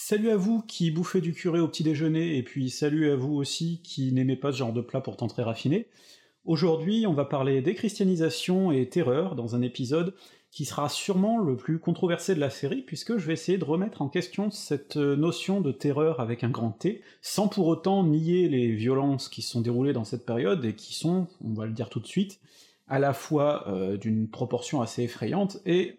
Salut à vous qui bouffez du curé au petit déjeuner, et puis salut à vous aussi qui n'aimez pas ce genre de plat pourtant très raffiné. Aujourd'hui, on va parler déchristianisation et terreur dans un épisode qui sera sûrement le plus controversé de la série, puisque je vais essayer de remettre en question cette notion de terreur avec un grand T, sans pour autant nier les violences qui se sont déroulées dans cette période, et qui sont, on va le dire tout de suite, à la fois euh, d'une proportion assez effrayante, et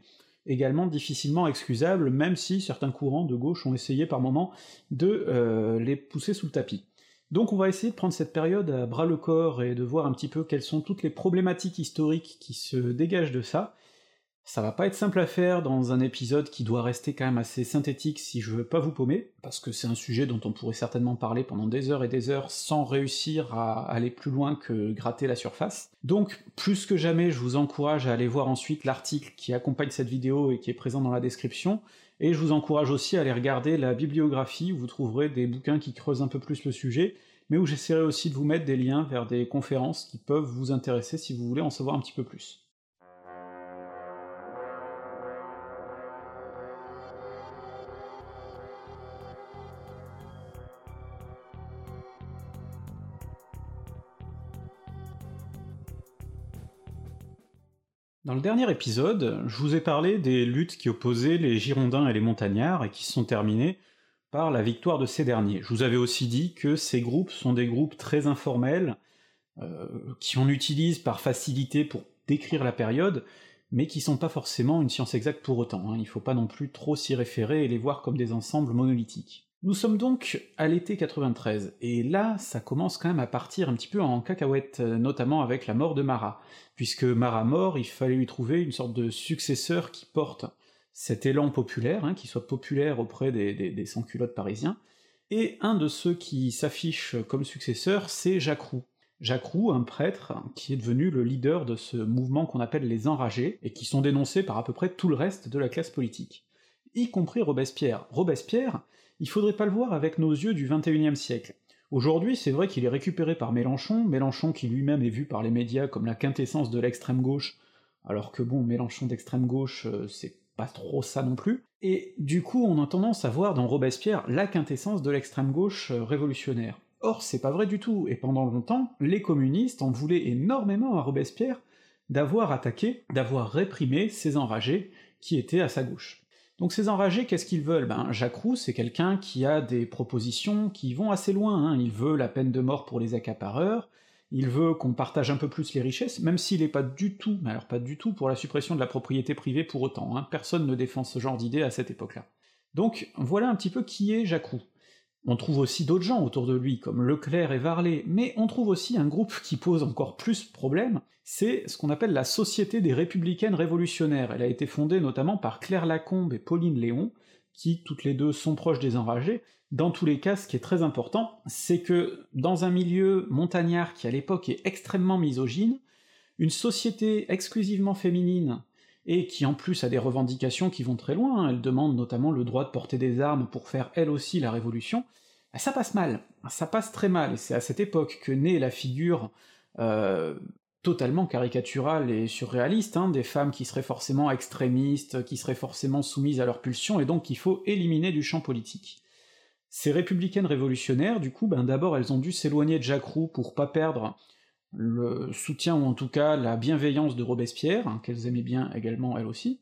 également difficilement excusables, même si certains courants de gauche ont essayé par moments de euh, les pousser sous le tapis. Donc on va essayer de prendre cette période à bras le corps et de voir un petit peu quelles sont toutes les problématiques historiques qui se dégagent de ça, ça va pas être simple à faire dans un épisode qui doit rester quand même assez synthétique si je veux pas vous paumer, parce que c'est un sujet dont on pourrait certainement parler pendant des heures et des heures sans réussir à aller plus loin que gratter la surface. Donc plus que jamais je vous encourage à aller voir ensuite l'article qui accompagne cette vidéo et qui est présent dans la description, et je vous encourage aussi à aller regarder la bibliographie où vous trouverez des bouquins qui creusent un peu plus le sujet, mais où j'essaierai aussi de vous mettre des liens vers des conférences qui peuvent vous intéresser si vous voulez en savoir un petit peu plus. Dans le dernier épisode, je vous ai parlé des luttes qui opposaient les Girondins et les Montagnards et qui se sont terminées par la victoire de ces derniers. Je vous avais aussi dit que ces groupes sont des groupes très informels, euh, qui on utilise par facilité pour décrire la période, mais qui sont pas forcément une science exacte pour autant, hein. il faut pas non plus trop s'y référer et les voir comme des ensembles monolithiques. Nous sommes donc à l'été 93, et là, ça commence quand même à partir un petit peu en cacahuète, euh, notamment avec la mort de Marat, puisque Marat mort, il fallait lui trouver une sorte de successeur qui porte cet élan populaire, hein, qui soit populaire auprès des, sans-culottes parisiens, et un de ceux qui s'affiche comme successeur, c'est Jacques Roux. Jacques Roux, un prêtre qui est devenu le leader de ce mouvement qu'on appelle les enragés, et qui sont dénoncés par à peu près tout le reste de la classe politique, y compris Robespierre. Robespierre, il faudrait pas le voir avec nos yeux du XXIe siècle. Aujourd'hui, c'est vrai qu'il est récupéré par Mélenchon, Mélenchon qui lui-même est vu par les médias comme la quintessence de l'extrême gauche, alors que bon, Mélenchon d'extrême gauche, euh, c'est pas trop ça non plus, et du coup on a tendance à voir dans Robespierre la quintessence de l'extrême gauche euh, révolutionnaire. Or c'est pas vrai du tout, et pendant longtemps, les communistes en voulaient énormément à Robespierre d'avoir attaqué, d'avoir réprimé ces enragés qui étaient à sa gauche. Donc ces enragés, qu'est-ce qu'ils veulent? Ben Jacques Roux, c'est quelqu'un qui a des propositions qui vont assez loin, hein. il veut la peine de mort pour les accapareurs, il veut qu'on partage un peu plus les richesses, même s'il est pas du tout, mais alors pas du tout pour la suppression de la propriété privée pour autant, hein. personne ne défend ce genre d'idée à cette époque-là. Donc voilà un petit peu qui est Jacques Roux. On trouve aussi d'autres gens autour de lui, comme Leclerc et Varlet, mais on trouve aussi un groupe qui pose encore plus problème, c'est ce qu'on appelle la Société des Républicaines Révolutionnaires. Elle a été fondée notamment par Claire Lacombe et Pauline Léon, qui toutes les deux sont proches des enragés. Dans tous les cas, ce qui est très important, c'est que dans un milieu montagnard qui à l'époque est extrêmement misogyne, une société exclusivement féminine et qui en plus a des revendications qui vont très loin, hein. elle demande notamment le droit de porter des armes pour faire elle aussi la révolution, bah, ça passe mal, ça passe très mal, c'est à cette époque que naît la figure euh, totalement caricaturale et surréaliste, hein, des femmes qui seraient forcément extrémistes, qui seraient forcément soumises à leurs pulsions, et donc qu'il faut éliminer du champ politique. Ces républicaines révolutionnaires, du coup, ben d'abord elles ont dû s'éloigner de Jacques Roux pour pas perdre le soutien ou en tout cas la bienveillance de Robespierre, hein, qu'elles aimaient bien également elles aussi,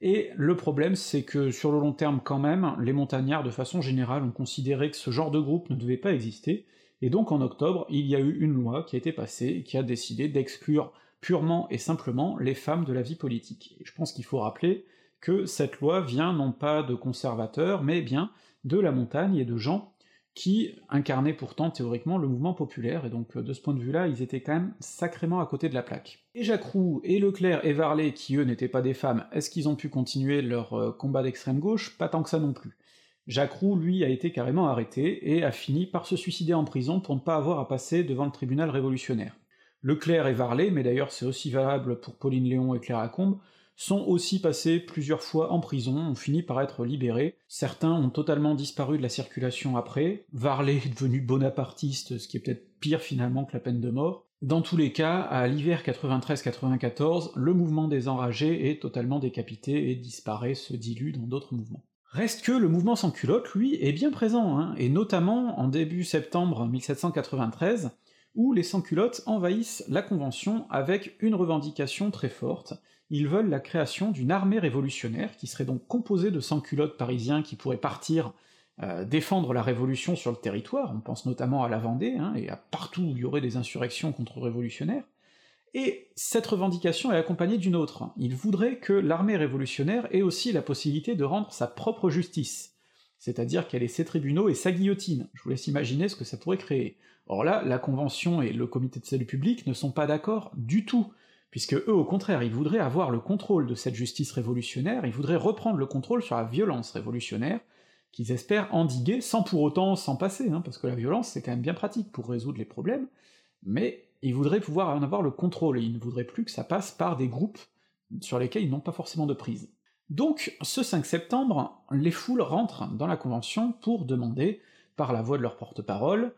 et le problème c'est que sur le long terme quand même, les montagnards de façon générale ont considéré que ce genre de groupe ne devait pas exister, et donc en octobre, il y a eu une loi qui a été passée qui a décidé d'exclure purement et simplement les femmes de la vie politique. Et je pense qu'il faut rappeler que cette loi vient non pas de conservateurs, mais bien de la montagne et de gens qui incarnaient pourtant théoriquement le mouvement populaire, et donc euh, de ce point de vue-là, ils étaient quand même sacrément à côté de la plaque. Et Jacques Roux, et Leclerc et Varlet, qui eux n'étaient pas des femmes, est-ce qu'ils ont pu continuer leur euh, combat d'extrême gauche? Pas tant que ça non plus. Jacques Roux, lui, a été carrément arrêté, et a fini par se suicider en prison pour ne pas avoir à passer devant le tribunal révolutionnaire. Leclerc et Varlet, mais d'ailleurs c'est aussi valable pour Pauline Léon et Claire Lacombe, sont aussi passés plusieurs fois en prison, ont fini par être libérés, certains ont totalement disparu de la circulation après, Varlet est devenu bonapartiste, ce qui est peut-être pire finalement que la peine de mort. Dans tous les cas, à l'hiver 93-94, le mouvement des enragés est totalement décapité et disparaît, se dilue dans d'autres mouvements. Reste que le mouvement sans culotte, lui, est bien présent, hein, et notamment en début septembre 1793, où les sans-culottes envahissent la Convention avec une revendication très forte, ils veulent la création d'une armée révolutionnaire, qui serait donc composée de sans-culottes parisiens qui pourraient partir euh, défendre la révolution sur le territoire, on pense notamment à la Vendée, hein, et à partout où il y aurait des insurrections contre-révolutionnaires, et cette revendication est accompagnée d'une autre, il voudrait que l'armée révolutionnaire ait aussi la possibilité de rendre sa propre justice, c'est-à-dire qu'elle ait ses tribunaux et sa guillotine, je vous laisse imaginer ce que ça pourrait créer. Or là, la Convention et le Comité de salut public ne sont pas d'accord du tout, puisque eux, au contraire, ils voudraient avoir le contrôle de cette justice révolutionnaire, ils voudraient reprendre le contrôle sur la violence révolutionnaire, qu'ils espèrent endiguer sans pour autant s'en passer, hein, parce que la violence c'est quand même bien pratique pour résoudre les problèmes, mais ils voudraient pouvoir en avoir le contrôle, et ils ne voudraient plus que ça passe par des groupes sur lesquels ils n'ont pas forcément de prise. Donc, ce 5 septembre, les foules rentrent dans la Convention pour demander, par la voix de leur porte-parole,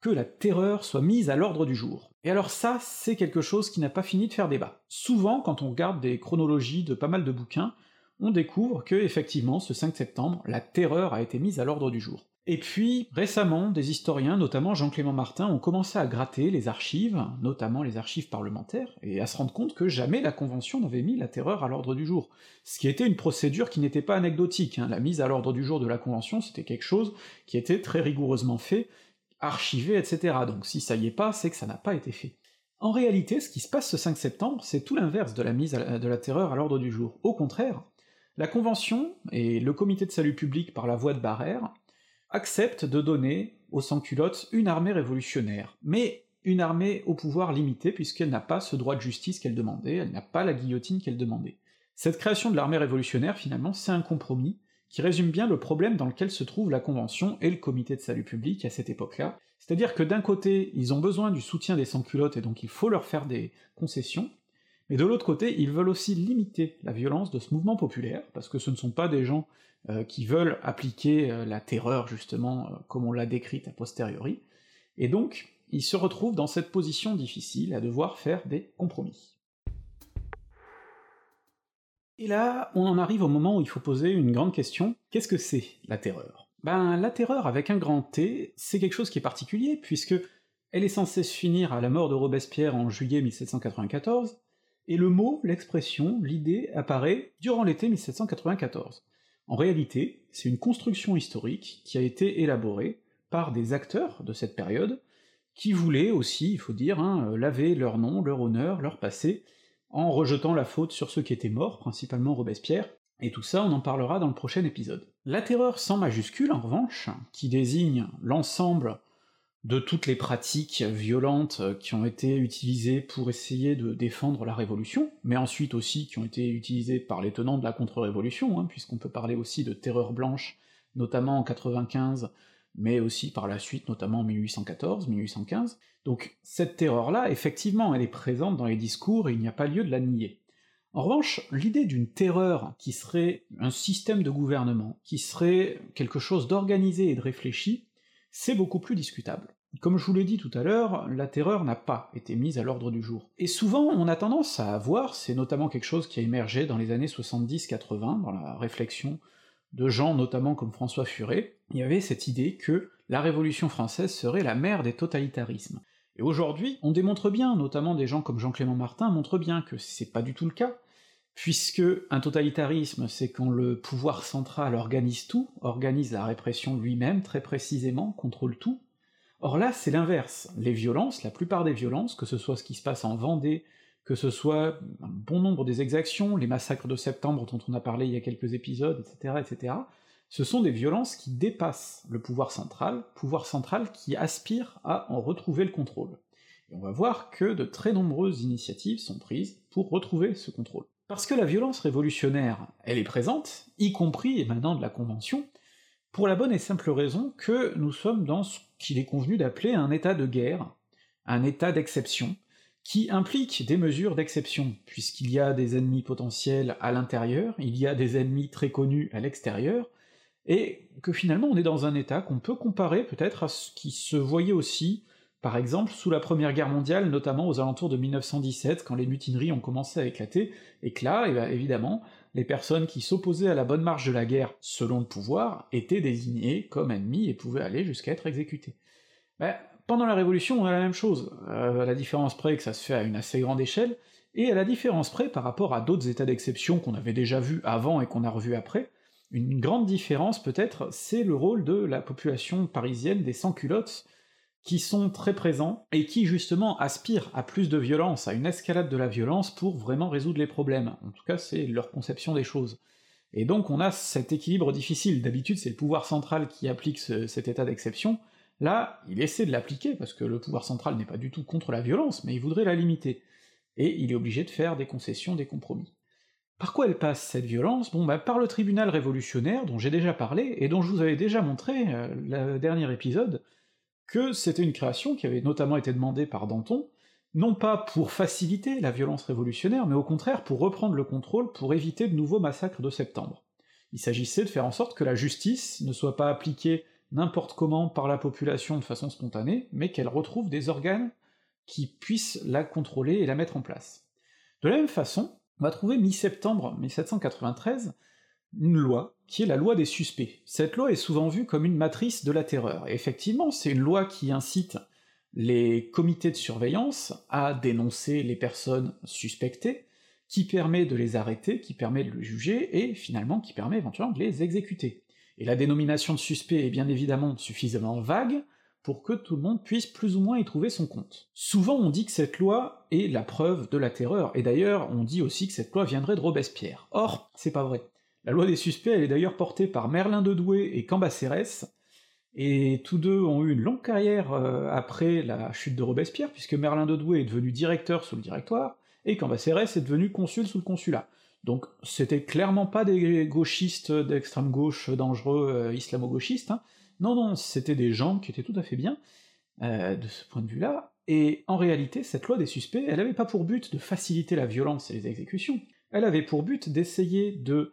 que la terreur soit mise à l'ordre du jour. Et alors ça, c'est quelque chose qui n'a pas fini de faire débat. Souvent, quand on regarde des chronologies de pas mal de bouquins, on découvre que, effectivement, ce 5 septembre, la terreur a été mise à l'ordre du jour. Et puis, récemment, des historiens, notamment Jean-Clément Martin, ont commencé à gratter les archives, notamment les archives parlementaires, et à se rendre compte que jamais la Convention n'avait mis la terreur à l'ordre du jour. Ce qui était une procédure qui n'était pas anecdotique, hein. la mise à l'ordre du jour de la Convention, c'était quelque chose qui était très rigoureusement fait, archivé, etc. Donc si ça y est pas, c'est que ça n'a pas été fait. En réalité, ce qui se passe ce 5 septembre, c'est tout l'inverse de la mise de la terreur à l'ordre du jour. Au contraire, la Convention et le Comité de salut public par la voie de Barrère acceptent de donner aux sans-culottes une armée révolutionnaire, mais une armée au pouvoir limité puisqu'elle n'a pas ce droit de justice qu'elle demandait, elle n'a pas la guillotine qu'elle demandait. Cette création de l'armée révolutionnaire, finalement, c'est un compromis qui résume bien le problème dans lequel se trouve la Convention et le Comité de salut public à cette époque-là, c'est-à-dire que d'un côté, ils ont besoin du soutien des sans-culottes et donc il faut leur faire des concessions, mais de l'autre côté, ils veulent aussi limiter la violence de ce mouvement populaire, parce que ce ne sont pas des gens euh, qui veulent appliquer euh, la terreur, justement, euh, comme on l'a décrite a posteriori, et donc ils se retrouvent dans cette position difficile à devoir faire des compromis. Et là, on en arrive au moment où il faut poser une grande question, qu'est-ce que c'est la terreur? Ben la terreur avec un grand T, c'est quelque chose qui est particulier, puisque elle est censée se finir à la mort de Robespierre en juillet 1794, et le mot, l'expression, l'idée apparaît durant l'été 1794. En réalité, c'est une construction historique qui a été élaborée par des acteurs de cette période, qui voulaient aussi, il faut dire, hein, laver leur nom, leur honneur, leur passé, en rejetant la faute sur ceux qui étaient morts, principalement Robespierre, et tout ça on en parlera dans le prochain épisode. La terreur sans majuscule, en revanche, qui désigne l'ensemble de toutes les pratiques violentes qui ont été utilisées pour essayer de défendre la Révolution, mais ensuite aussi qui ont été utilisées par les tenants de la contre-révolution, hein, puisqu'on peut parler aussi de terreur blanche, notamment en 95, mais aussi par la suite, notamment en 1814, 1815. Donc cette terreur-là, effectivement, elle est présente dans les discours et il n'y a pas lieu de la nier. En revanche, l'idée d'une terreur qui serait un système de gouvernement, qui serait quelque chose d'organisé et de réfléchi, c'est beaucoup plus discutable. Comme je vous l'ai dit tout à l'heure, la terreur n'a pas été mise à l'ordre du jour. Et souvent, on a tendance à voir, c'est notamment quelque chose qui a émergé dans les années 70-80, dans la réflexion de gens notamment comme François Furet, il y avait cette idée que la Révolution française serait la mère des totalitarismes. Et aujourd'hui, on démontre bien, notamment des gens comme Jean-Clément Martin montrent bien que c'est pas du tout le cas, puisque un totalitarisme, c'est quand le pouvoir central organise tout, organise la répression lui-même très précisément, contrôle tout. Or là, c'est l'inverse. Les violences, la plupart des violences, que ce soit ce qui se passe en Vendée, que ce soit un bon nombre des exactions, les massacres de septembre dont on a parlé il y a quelques épisodes, etc., etc., ce sont des violences qui dépassent le pouvoir central, pouvoir central qui aspire à en retrouver le contrôle. Et on va voir que de très nombreuses initiatives sont prises pour retrouver ce contrôle. Parce que la violence révolutionnaire, elle est présente, y compris émanant de la Convention, pour la bonne et simple raison que nous sommes dans ce qu'il est convenu d'appeler un état de guerre, un état d'exception, qui implique des mesures d'exception, puisqu'il y a des ennemis potentiels à l'intérieur, il y a des ennemis très connus à l'extérieur, et que finalement on est dans un état qu'on peut comparer peut-être à ce qui se voyait aussi Par exemple, sous la Première Guerre mondiale, notamment aux alentours de 1917, quand les mutineries ont commencé à éclater, et que là, eh ben, évidemment, les personnes qui s'opposaient à la bonne marche de la guerre selon le pouvoir étaient désignées comme ennemis et pouvaient aller jusqu'à être exécutées. Ben, pendant la Révolution, on a la même chose, euh, à la différence près que ça se fait à une assez grande échelle, et à la différence près par rapport à d'autres états d'exception qu'on avait déjà vus avant et qu'on a revus après, une grande différence peut-être, c'est le rôle de la population parisienne des sans-culottes, qui sont très présents, et qui justement aspirent à plus de violence, à une escalade de la violence pour vraiment résoudre les problèmes. En tout cas, c'est leur conception des choses. Et donc on a cet équilibre difficile, d'habitude c'est le pouvoir central qui applique cet état d'exception, là, il essaie de l'appliquer, parce que le pouvoir central n'est pas du tout contre la violence, mais il voudrait la limiter, et il est obligé de faire des concessions, des compromis. Par quoi elle passe cette violence? Bon bah par le tribunal révolutionnaire dont j'ai déjà parlé, et dont je vous avais déjà montré euh, le dernier épisode, que c'était une création qui avait notamment été demandée par Danton, non pas pour faciliter la violence révolutionnaire, mais au contraire pour reprendre le contrôle pour éviter de nouveaux massacres de septembre. Il s'agissait de faire en sorte que la justice ne soit pas appliquée n'importe comment par la population de façon spontanée, mais qu'elle retrouve des organes qui puissent la contrôler et la mettre en place. De la même façon, on va trouver mi-septembre 1793 une loi, qui est la loi des suspects. Cette loi est souvent vue comme une matrice de la terreur, et effectivement, c'est une loi qui incite les comités de surveillance à dénoncer les personnes suspectées, qui permet de les arrêter, qui permet de les juger, et finalement qui permet éventuellement de les exécuter. Et la dénomination de suspect est bien évidemment suffisamment vague pour que tout le monde puisse plus ou moins y trouver son compte. Souvent on dit que cette loi est la preuve de la terreur, et d'ailleurs on dit aussi que cette loi viendrait de Robespierre. Or, c'est pas vrai. La loi des suspects, elle est d'ailleurs portée par Merlin de Douai et Cambacérès, et tous deux ont eu une longue carrière euh, après la chute de Robespierre, puisque Merlin de Douai est devenu directeur sous le directoire, et Cambacérès est devenu consul sous le consulat. Donc c'était clairement pas des gauchistes d'extrême gauche dangereux euh, islamo-gauchistes, hein. non non, c'était des gens qui étaient tout à fait bien, euh, de ce point de vue-là, et en réalité, cette loi des suspects, elle avait pas pour but de faciliter la violence et les exécutions, elle avait pour but d'essayer de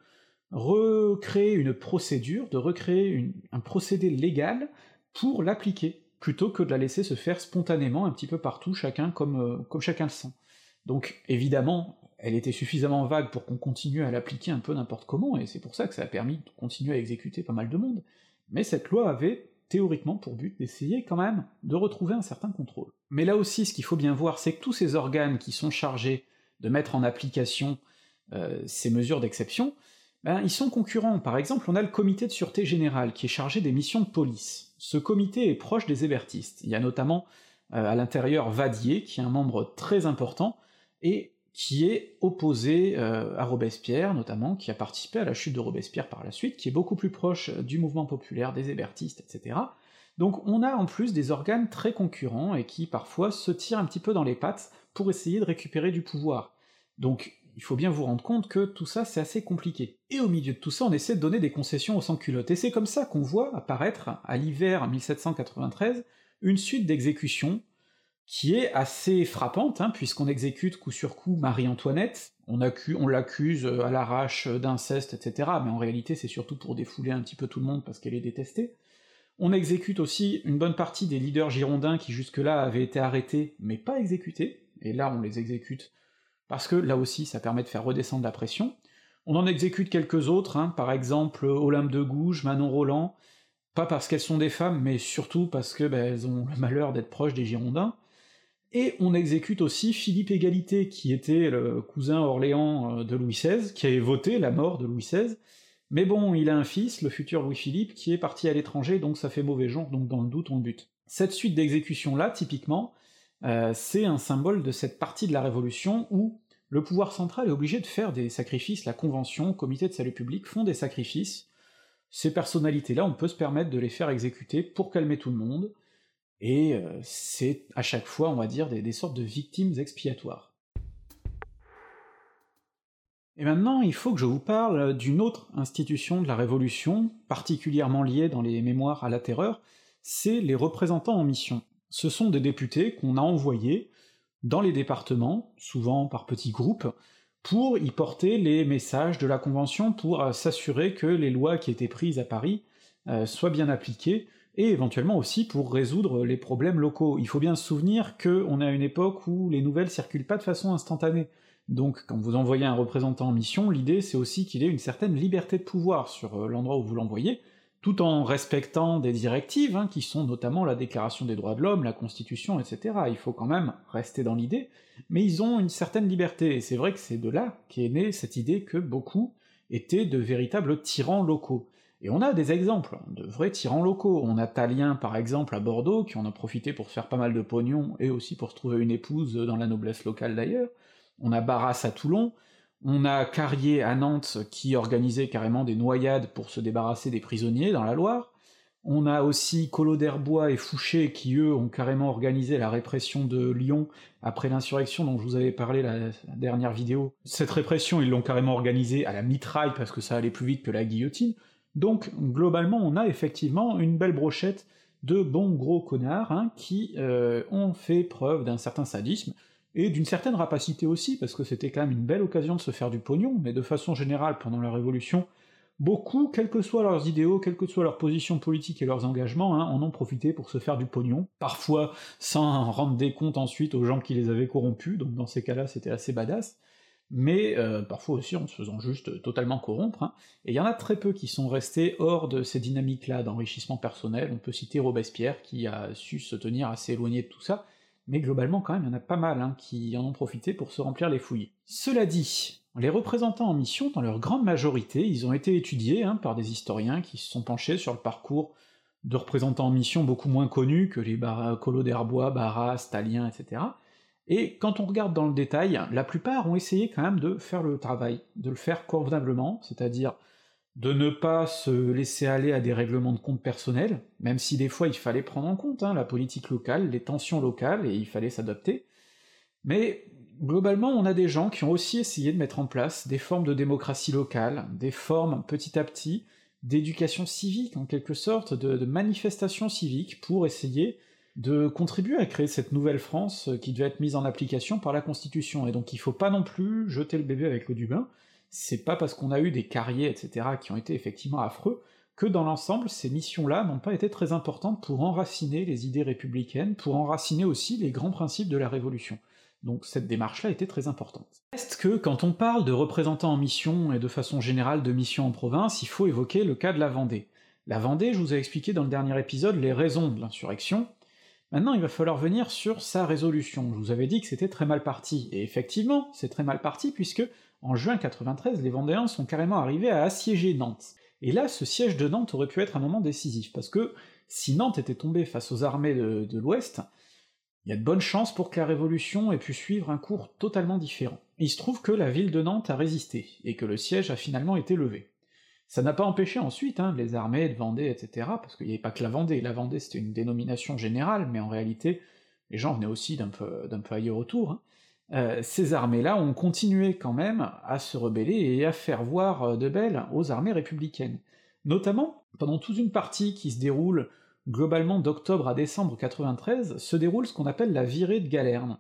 recréer une procédure, de recréer un procédé légal pour l'appliquer, plutôt que de la laisser se faire spontanément un petit peu partout, chacun comme, euh, comme chacun le sent. Donc évidemment, elle était suffisamment vague pour qu'on continue à l'appliquer un peu n'importe comment, et c'est pour ça que ça a permis de continuer à exécuter pas mal de monde, mais cette loi avait théoriquement pour but d'essayer quand même de retrouver un certain contrôle. Mais là aussi, ce qu'il faut bien voir, c'est que tous ces organes qui sont chargés de mettre en application euh, ces mesures d'exception, ben, ils sont concurrents. Par exemple, on a le comité de sûreté générale, qui est chargé des missions de police. Ce comité est proche des hébertistes. Il y a notamment euh, à l'intérieur Vadier, qui est un membre très important, et qui est opposé euh, à Robespierre, notamment, qui a participé à la chute de Robespierre par la suite, qui est beaucoup plus proche du mouvement populaire, des hébertistes, etc. Donc on a en plus des organes très concurrents et qui parfois se tirent un petit peu dans les pattes pour essayer de récupérer du pouvoir. Donc il faut bien vous rendre compte que tout ça c'est assez compliqué. Et au milieu de tout ça, on essaie de donner des concessions aux sans-culottes, et c'est comme ça qu'on voit apparaître, à l'hiver 1793, une suite d'exécutions qui est assez frappante, hein, puisqu'on exécute coup sur coup Marie-Antoinette, on, l'accuse à l'arrache d'inceste, etc., mais en réalité c'est surtout pour défouler un petit peu tout le monde parce qu'elle est détestée. On exécute aussi une bonne partie des leaders girondins qui jusque-là avaient été arrêtés, mais pas exécutés, et là on les exécute parce que là aussi ça permet de faire redescendre la pression. On en exécute quelques autres, hein, par exemple Olympe de Gouges, Manon Roland, pas parce qu'elles sont des femmes, mais surtout parce que ben, elles ont le malheur d'être proches des Girondins. Et on exécute aussi Philippe Égalité, qui était le cousin Orléans euh, de Louis XVI, qui avait voté la mort de Louis XVI, mais bon, il a un fils, le futur Louis-Philippe, qui est parti à l'étranger, donc ça fait mauvais genre, donc dans le doute on le bute. Cette suite d'exécutions-là, typiquement, euh, c'est un symbole de cette partie de la Révolution où le pouvoir central est obligé de faire des sacrifices, la Convention, le Comité de salut public font des sacrifices, ces personnalités-là, on peut se permettre de les faire exécuter pour calmer tout le monde, et euh, c'est à chaque fois, on va dire, des, sortes de victimes expiatoires. Et maintenant, il faut que je vous parle d'une autre institution de la Révolution, particulièrement liée dans les mémoires à la terreur, c'est les représentants en mission ce sont des députés qu'on a envoyés dans les départements, souvent par petits groupes, pour y porter les messages de la Convention, pour euh, s'assurer que les lois qui étaient prises à Paris euh, soient bien appliquées, et éventuellement aussi pour résoudre les problèmes locaux. Il faut bien se souvenir qu'on est à une époque où les nouvelles circulent pas de façon instantanée. Donc quand vous envoyez un représentant en mission, l'idée c'est aussi qu'il ait une certaine liberté de pouvoir sur euh, l'endroit où vous l'envoyez, tout en respectant des directives, hein, qui sont notamment la Déclaration des droits de l'homme, la Constitution, etc. Il faut quand même rester dans l'idée, mais ils ont une certaine liberté, et c'est vrai que c'est de là qu'est née cette idée que beaucoup étaient de véritables tyrans locaux. Et on a des exemples, de vrais tyrans locaux. On a Talien, par exemple, à Bordeaux, qui en a profité pour se faire pas mal de pognon, et aussi pour se trouver une épouse dans la noblesse locale d'ailleurs. On a Barras à Toulon, on a Carrier à Nantes qui organisait carrément des noyades pour se débarrasser des prisonniers dans la Loire. On a aussi Collot d'Herbois et Fouché qui, eux, ont carrément organisé la répression de Lyon après l'insurrection dont je vous avais parlé la dernière vidéo. Cette répression, ils l'ont carrément organisée à la mitraille parce que ça allait plus vite que la guillotine. Donc, globalement, on a effectivement une belle brochette de bons gros connards hein, qui euh, ont fait preuve d'un certain sadisme, et d'une certaine rapacité aussi, parce que c'était quand même une belle occasion de se faire du pognon, mais de façon générale, pendant la Révolution, beaucoup, quels que soient leurs idéaux, quelles que soient leurs positions politiques et leurs engagements, hein, en ont profité pour se faire du pognon, parfois sans rendre des comptes ensuite aux gens qui les avaient corrompus, donc dans ces cas-là c'était assez badass, mais euh, parfois aussi en se faisant juste totalement corrompre, hein. et il y en a très peu qui sont restés hors de ces dynamiques-là d'enrichissement personnel, on peut citer Robespierre qui a su se tenir assez éloigné de tout ça, mais globalement quand même il y en a pas mal hein, qui en ont profité pour se remplir les fouilles. Cela dit, les représentants en mission, dans leur grande majorité, ils ont été étudiés hein, par des historiens qui se sont penchés sur le parcours de représentants en mission beaucoup moins connus que les Bar Collot d'Herbois, Barras, Talien, etc., et quand on regarde dans le détail, la plupart ont essayé quand même de faire le travail, de le faire convenablement, c'est-à-dire de ne pas se laisser aller à des règlements de compte personnels, même si des fois il fallait prendre en compte hein, la politique locale, les tensions locales, et il fallait s'adapter. Mais globalement, on a des gens qui ont aussi essayé de mettre en place des formes de démocratie locale, des formes petit à petit d'éducation civique en quelque sorte, de, de manifestation civique pour essayer de contribuer à créer cette nouvelle France qui devait être mise en application par la Constitution, et donc il faut pas non plus jeter le bébé avec l'eau du bain, c'est pas parce qu'on a eu des carriers, etc., qui ont été effectivement affreux, que dans l'ensemble, ces missions-là n'ont pas été très importantes pour enraciner les idées républicaines, pour enraciner aussi les grands principes de la Révolution. Donc cette démarche-là était très importante. Reste que, quand on parle de représentants en mission, et de façon générale de missions en province, il faut évoquer le cas de la Vendée. La Vendée, je vous ai expliqué dans le dernier épisode les raisons de l'insurrection, Maintenant, il va falloir venir sur sa résolution. Je vous avais dit que c'était très mal parti, et effectivement, c'est très mal parti puisque en juin 93, les Vendéens sont carrément arrivés à assiéger Nantes. Et là, ce siège de Nantes aurait pu être un moment décisif, parce que si Nantes était tombée face aux armées de, de l'Ouest, il y a de bonnes chances pour que la Révolution ait pu suivre un cours totalement différent. Il se trouve que la ville de Nantes a résisté, et que le siège a finalement été levé. Ça n'a pas empêché ensuite hein, les armées de Vendée, etc., parce qu'il n'y avait pas que la Vendée, la Vendée c'était une dénomination générale, mais en réalité, les gens venaient aussi d'un peu, d'un peu ailleurs autour, hein. euh, ces armées-là ont continué quand même à se rebeller et à faire voir euh, de belles aux armées républicaines. Notamment, pendant toute une partie qui se déroule globalement d'octobre à décembre 93, se déroule ce qu'on appelle la virée de Galerne.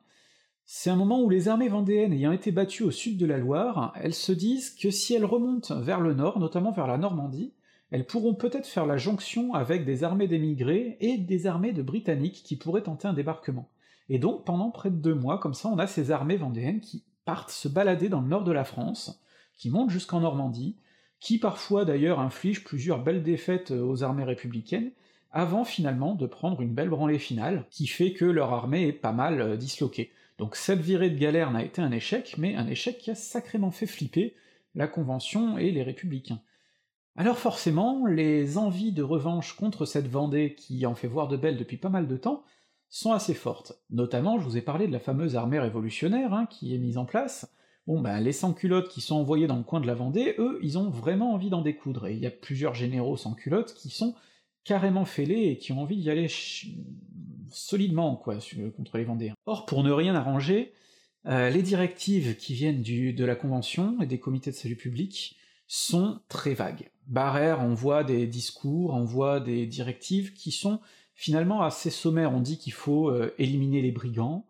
C'est un moment où les armées vendéennes ayant été battues au sud de la Loire, elles se disent que si elles remontent vers le nord, notamment vers la Normandie, elles pourront peut-être faire la jonction avec des armées d'émigrés et des armées de Britanniques qui pourraient tenter un débarquement. Et donc pendant près de deux mois, comme ça, on a ces armées vendéennes qui partent se balader dans le nord de la France, qui montent jusqu'en Normandie, qui parfois d'ailleurs infligent plusieurs belles défaites aux armées républicaines, avant finalement de prendre une belle branlée finale, qui fait que leur armée est pas mal euh, disloquée. Donc cette virée de galère n'a été un échec, mais un échec qui a sacrément fait flipper la Convention et les républicains. Alors forcément, les envies de revanche contre cette Vendée qui en fait voir de belles depuis pas mal de temps sont assez fortes. Notamment, je vous ai parlé de la fameuse armée révolutionnaire hein, qui est mise en place. Bon ben les sans-culottes qui sont envoyés dans le coin de la Vendée, eux, ils ont vraiment envie d'en découdre, et il y a plusieurs généraux sans-culottes qui sont carrément fêlés et qui ont envie d'y aller solidement quoi contre les Vendéens. Or, pour ne rien arranger, euh, les directives qui viennent du, de la Convention et des comités de salut public sont très vagues. Barrère envoie des discours, envoie des directives qui sont finalement assez sommaires. On dit qu'il faut euh, éliminer les brigands,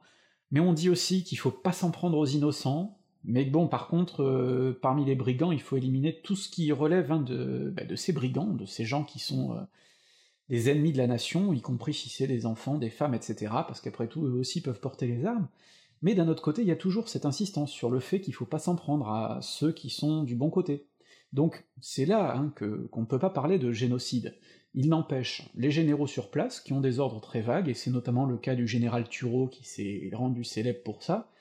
mais on dit aussi qu'il faut pas s'en prendre aux innocents, mais bon, par contre, euh, parmi les brigands, il faut éliminer tout ce qui relève hein, de, bah, de ces brigands, de ces gens qui sont des ennemis de la nation, y compris si c'est des enfants, des femmes, etc., parce qu'après tout, eux aussi peuvent porter les armes, mais d'un autre côté, il y a toujours cette insistance sur le fait qu'il faut pas s'en prendre à ceux qui sont du bon côté. Donc c'est là hein, que qu'on ne peut pas parler de génocide. Il n'empêche, les généraux sur place, qui ont des ordres très vagues, et c'est notamment le cas du général Thureau qui s'est rendu célèbre pour ça,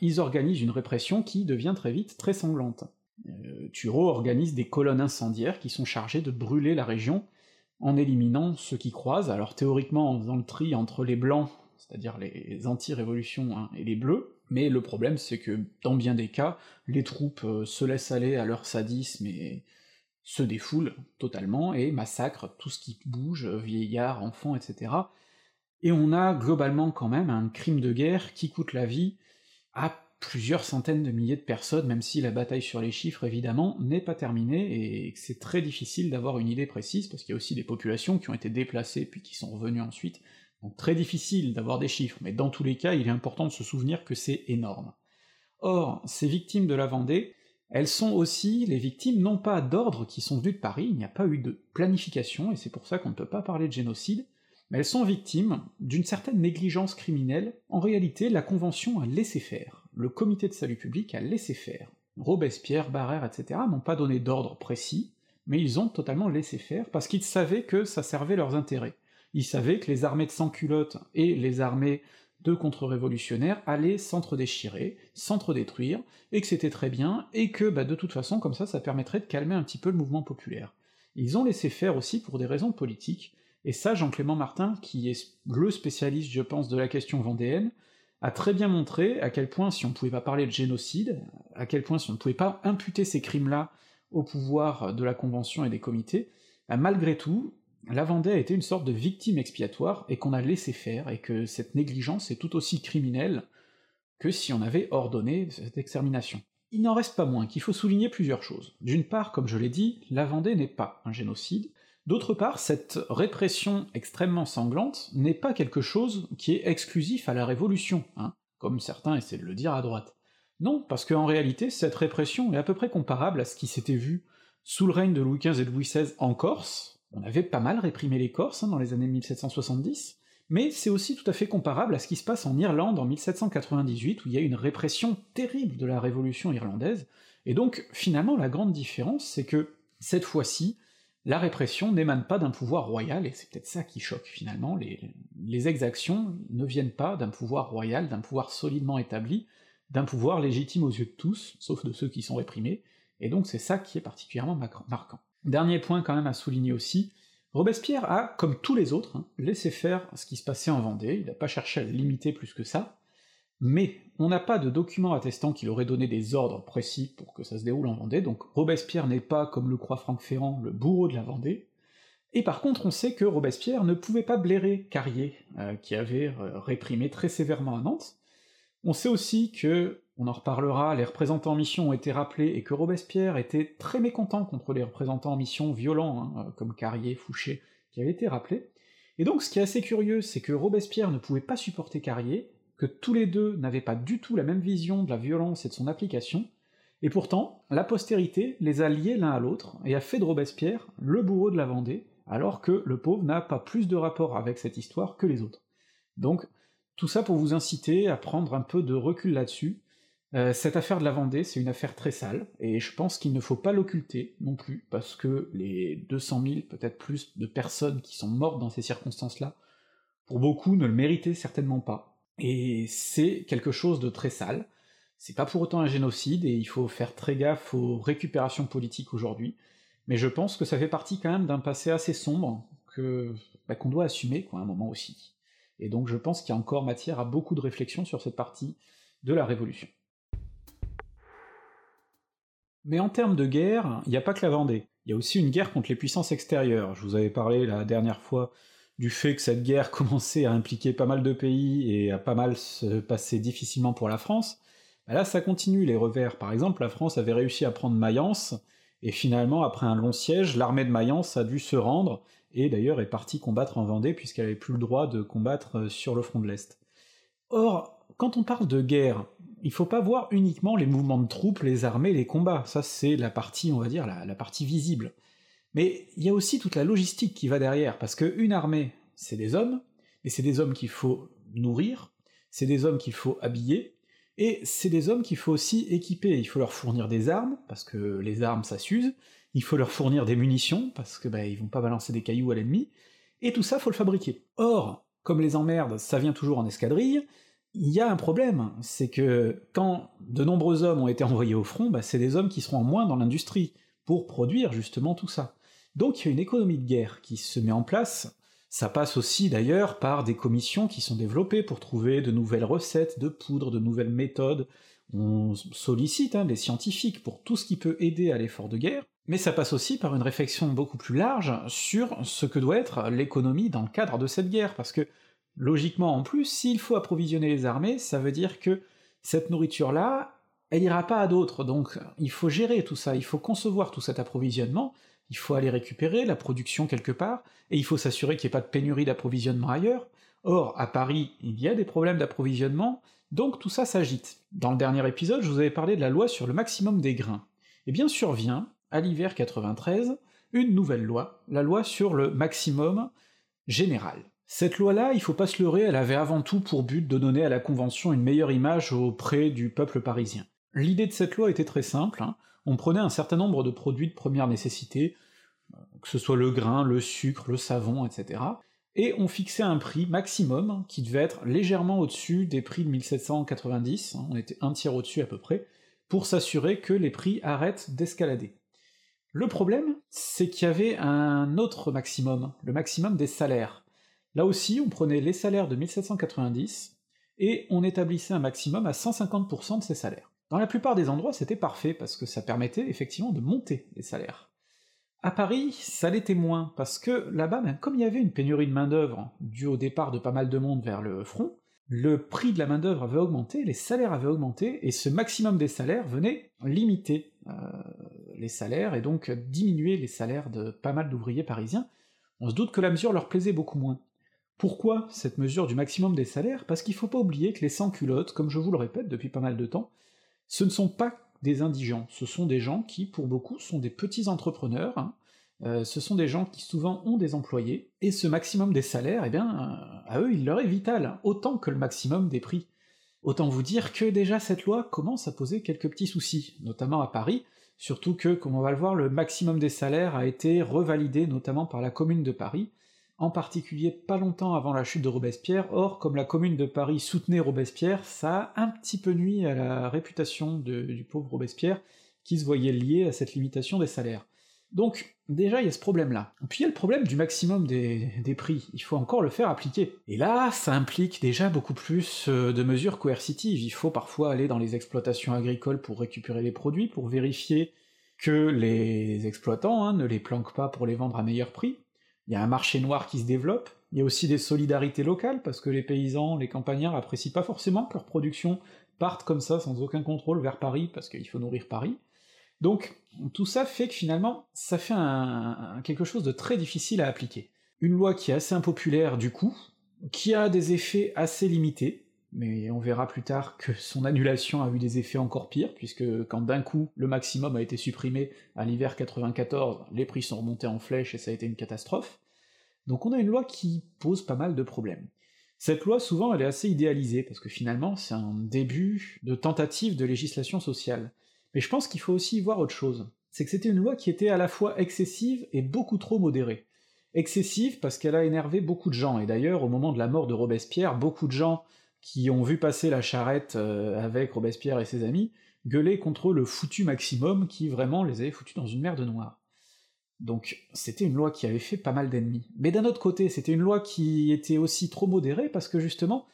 ils organisent une répression qui devient très vite très sanglante. Euh, organise des colonnes incendiaires qui sont chargées de brûler la région, en éliminant ceux qui croisent, alors théoriquement en faisant le tri entre les blancs, c'est-à-dire les anti-révolutions, hein, et les bleus, mais le problème c'est que dans bien des cas, les troupes euh, se laissent aller à leur sadisme et se défoulent totalement et massacrent tout ce qui bouge, vieillards, enfants, etc. Et on a globalement quand même un crime de guerre qui coûte la vie à plusieurs centaines de milliers de personnes, même si la bataille sur les chiffres, évidemment, n'est pas terminée, et que c'est très difficile d'avoir une idée précise, parce qu'il y a aussi des populations qui ont été déplacées puis qui sont revenues ensuite, donc très difficile d'avoir des chiffres, mais dans tous les cas, il est important de se souvenir que c'est énorme. Or, ces victimes de la Vendée, elles sont aussi les victimes non pas d'ordres qui sont venus de Paris, il n'y a pas eu de planification, et c'est pour ça qu'on ne peut pas parler de génocide, mais elles sont victimes d'une certaine négligence criminelle. En réalité, la Convention a laissé faire, le Comité de salut public a laissé faire. Robespierre, Barrère, etc. n'ont pas donné d'ordre précis, mais ils ont totalement laissé faire, parce qu'ils savaient que ça servait leurs intérêts. Ils savaient que les armées de sans-culottes et les armées de contre-révolutionnaires allaient s'entre-déchirer, s'entre-détruire, et que c'était très bien, et que bah, de toute façon, comme ça, ça permettrait de calmer un petit peu le mouvement populaire. Ils ont laissé faire aussi pour des raisons politiques, et ça, Jean-Clément Martin, qui est le spécialiste, je pense, de la question vendéenne, a très bien montré à quel point, si on pouvait pas parler de génocide, à quel point, si on ne pouvait pas imputer ces crimes-là au pouvoir de la Convention et des comités, bah, malgré tout, la Vendée a été une sorte de victime expiatoire, et qu'on a laissé faire, et que cette négligence est tout aussi criminelle que si on avait ordonné cette extermination. Il n'en reste pas moins qu'il faut souligner plusieurs choses. D'une part, comme je l'ai dit, la Vendée n'est pas un génocide, D'autre part, cette répression extrêmement sanglante n'est pas quelque chose qui est exclusif à la Révolution, hein, comme certains essaient de le dire à droite. Non, parce qu'en réalité, cette répression est à peu près comparable à ce qui s'était vu sous le règne de Louis XV et de Louis XVI en Corse, on avait pas mal réprimé les Corses hein, dans les années 1770, mais c'est aussi tout à fait comparable à ce qui se passe en Irlande en 1798, où il y a une répression terrible de la révolution irlandaise, et donc finalement la grande différence c'est que, cette fois-ci, la répression n'émane pas d'un pouvoir royal, et c'est peut-être ça qui choque finalement, les, exactions ne viennent pas d'un pouvoir royal, d'un pouvoir solidement établi, d'un pouvoir légitime aux yeux de tous, sauf de ceux qui sont réprimés, et donc c'est ça qui est particulièrement marquant. Dernier point quand même à souligner aussi, Robespierre a, comme tous les autres, hein, laissé faire ce qui se passait en Vendée, il n'a pas cherché à le limiter plus que ça, mais on n'a pas de documents attestant qu'il aurait donné des ordres précis pour que ça se déroule en Vendée, donc Robespierre n'est pas, comme le croit Franck Ferrand, le bourreau de la Vendée, et par contre on sait que Robespierre ne pouvait pas blairer Carrier, euh, qui avait euh, réprimé très sévèrement à Nantes, on sait aussi que, on en reparlera, les représentants en mission ont été rappelés, et que Robespierre était très mécontent contre les représentants en mission violents, hein, comme Carrier, Fouché, qui avaient été rappelés, et donc ce qui est assez curieux, c'est que Robespierre ne pouvait pas supporter Carrier, que tous les deux n'avaient pas du tout la même vision de la violence et de son application, et pourtant, la postérité les a liés l'un à l'autre, et a fait de Robespierre le bourreau de la Vendée, alors que le pauvre n'a pas plus de rapport avec cette histoire que les autres. Donc, tout ça pour vous inciter à prendre un peu de recul là-dessus. Euh, cette affaire de la Vendée, c'est une affaire très sale, et je pense qu'il ne faut pas l'occulter non plus, parce que les 200 000, peut-être plus, de personnes qui sont mortes dans ces circonstances-là, pour beaucoup ne le méritaient certainement pas, et c'est quelque chose de très sale. C'est pas pour autant un génocide, et il faut faire très gaffe aux récupérations politiques aujourd'hui, mais je pense que ça fait partie quand même d'un passé assez sombre, que bah, qu'on doit assumer, quoi, à un moment aussi. Et donc je pense qu'il y a encore matière à beaucoup de réflexion sur cette partie de la Révolution. Mais en termes de guerre, il n'y a pas que la Vendée, il y a aussi une guerre contre les puissances extérieures. Je vous avais parlé la dernière fois du fait que cette guerre commençait à impliquer pas mal de pays et à pas mal se passer difficilement pour la France, bah là ça continue les revers. Par exemple, la France avait réussi à prendre Mayence, et finalement, après un long siège, l'armée de Mayence a dû se rendre, et d'ailleurs est partie combattre en Vendée, puisqu'elle avait plus le droit de combattre euh, sur le front de l'Est. Or, quand on parle de guerre, il faut pas voir uniquement les mouvements de troupes, les armées, les combats, ça c'est la partie, on va dire, la partie visible. Mais il y a aussi toute la logistique qui va derrière, parce qu'une armée, c'est des hommes, et c'est des hommes qu'il faut nourrir, c'est des hommes qu'il faut habiller, et c'est des hommes qu'il faut aussi équiper, il faut leur fournir des armes, parce que les armes ça s'use, il faut leur fournir des munitions, parce que bah, ils vont pas balancer des cailloux à l'ennemi, et tout ça faut le fabriquer. Or, comme les emmerdes, ça vient toujours en escadrille, il y a un problème, c'est que quand de nombreux hommes ont été envoyés au front, bah, c'est des hommes qui seront en moins dans l'industrie, pour produire justement tout ça. Donc il y a une économie de guerre qui se met en place, ça passe aussi d'ailleurs par des commissions qui sont développées pour trouver de nouvelles recettes de poudre, de nouvelles méthodes, on sollicite hein, les scientifiques pour tout ce qui peut aider à l'effort de guerre, mais ça passe aussi par une réflexion beaucoup plus large sur ce que doit être l'économie dans le cadre de cette guerre, parce que logiquement en plus, s'il faut approvisionner les armées, ça veut dire que cette nourriture-là, elle ira pas à d'autres, donc il faut gérer tout ça, il faut concevoir tout cet approvisionnement, il faut aller récupérer la production quelque part, et il faut s'assurer qu'il n'y ait pas de pénurie d'approvisionnement ailleurs. Or, à Paris, il y a des problèmes d'approvisionnement, donc tout ça s'agite. Dans le dernier épisode, je vous avais parlé de la loi sur le maximum des grains. Et bien survient, à l'hiver 93, une nouvelle loi, la loi sur le maximum général. Cette loi-là, il faut pas se leurrer, elle avait avant tout pour but de donner à la Convention une meilleure image auprès du peuple parisien. L'idée de cette loi était très simple, hein on prenait un certain nombre de produits de première nécessité, que ce soit le grain, le sucre, le savon, etc., et on fixait un prix maximum qui devait être légèrement au-dessus des prix de 1790, hein, on était un tiers au-dessus à peu près, pour s'assurer que les prix arrêtent d'escalader. Le problème, c'est qu'il y avait un autre maximum, le maximum des salaires. Là aussi, on prenait les salaires de 1790, et on établissait un maximum à 150% de ces salaires. Dans la plupart des endroits, c'était parfait, parce que ça permettait effectivement de monter les salaires. À Paris, ça l'était moins, parce que là-bas, comme il y avait une pénurie de main-d'œuvre due au départ de pas mal de monde vers le front, le prix de la main-d'œuvre avait augmenté, les salaires avaient augmenté, et ce maximum des salaires venait limiter euh, les salaires, et donc diminuer les salaires de pas mal d'ouvriers parisiens. On se doute que la mesure leur plaisait beaucoup moins. Pourquoi cette mesure du maximum des salaires? Parce qu'il faut pas oublier que les sans-culottes, comme je vous le répète depuis pas mal de temps, ce ne sont pas des indigents, ce sont des gens qui, pour beaucoup, sont des petits entrepreneurs, hein. euh, ce sont des gens qui souvent ont des employés, et ce maximum des salaires, eh bien, euh, à eux, il leur est vital, autant que le maximum des prix. Autant vous dire que déjà cette loi commence à poser quelques petits soucis, notamment à Paris, surtout que, comme on va le voir, le maximum des salaires a été revalidé notamment par la Commune de Paris, en particulier pas longtemps avant la chute de Robespierre, or comme la commune de Paris soutenait Robespierre, ça a un petit peu nuit à la réputation du pauvre Robespierre, qui se voyait lié à cette limitation des salaires. Donc, déjà, il y a ce problème-là. Puis il y a le problème du maximum des, prix, il faut encore le faire appliquer. Et là, ça implique déjà beaucoup plus euh, de mesures coercitives, il faut parfois aller dans les exploitations agricoles pour récupérer les produits, pour vérifier que les exploitants hein, ne les planquent pas pour les vendre à meilleur prix, il y a un marché noir qui se développe, il y a aussi des solidarités locales, parce que les paysans, les campagnards apprécient pas forcément que leur production parte comme ça, sans aucun contrôle, vers Paris, parce qu'il faut nourrir Paris. Donc, tout ça fait que finalement, ça fait un, quelque chose de très difficile à appliquer. Une loi qui est assez impopulaire du coup, qui a des effets assez limités, mais on verra plus tard que son annulation a eu des effets encore pires, puisque quand d'un coup le maximum a été supprimé à l'hiver 94, les prix sont remontés en flèche et ça a été une catastrophe. Donc on a une loi qui pose pas mal de problèmes. Cette loi, souvent, elle est assez idéalisée, parce que finalement, c'est un début de tentative de législation sociale. Mais je pense qu'il faut aussi voir autre chose. C'est que c'était une loi qui était à la fois excessive et beaucoup trop modérée. Excessive parce qu'elle a énervé beaucoup de gens, et d'ailleurs, au moment de la mort de Robespierre, beaucoup de gens qui ont vu passer la charrette euh, avec Robespierre et ses amis, gueuler contre le foutu maximum qui vraiment les avait foutus dans une merde noire. Donc c'était une loi qui avait fait pas mal d'ennemis. Mais d'un autre côté, c'était une loi qui était aussi trop modérée parce que justement,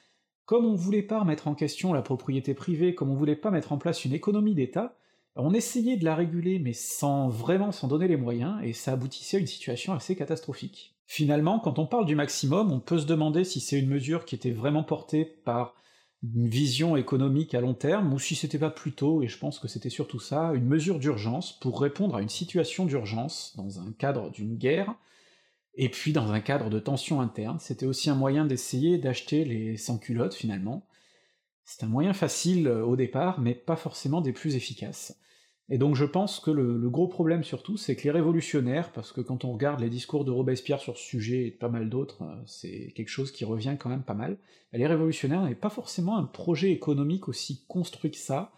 comme on voulait pas remettre en question la propriété privée, comme on voulait pas mettre en place une économie d'État, on essayait de la réguler mais sans vraiment s'en donner les moyens, et ça aboutissait à une situation assez catastrophique. Finalement, quand on parle du maximum, on peut se demander si c'est une mesure qui était vraiment portée par une vision économique à long terme, ou si c'était pas plutôt, et je pense que c'était surtout ça, une mesure d'urgence pour répondre à une situation d'urgence dans un cadre d'une guerre, et puis dans un cadre de tension interne, c'était aussi un moyen d'essayer d'acheter les sans-culottes finalement. C'est un moyen facile euh, au départ, mais pas forcément des plus efficaces. Et donc je pense que le, gros problème surtout, c'est que les révolutionnaires, parce que quand on regarde les discours de Robespierre sur ce sujet et de pas mal d'autres, euh, c'est quelque chose qui revient quand même pas mal, les révolutionnaires n'avaient pas forcément un projet économique aussi construit que ça,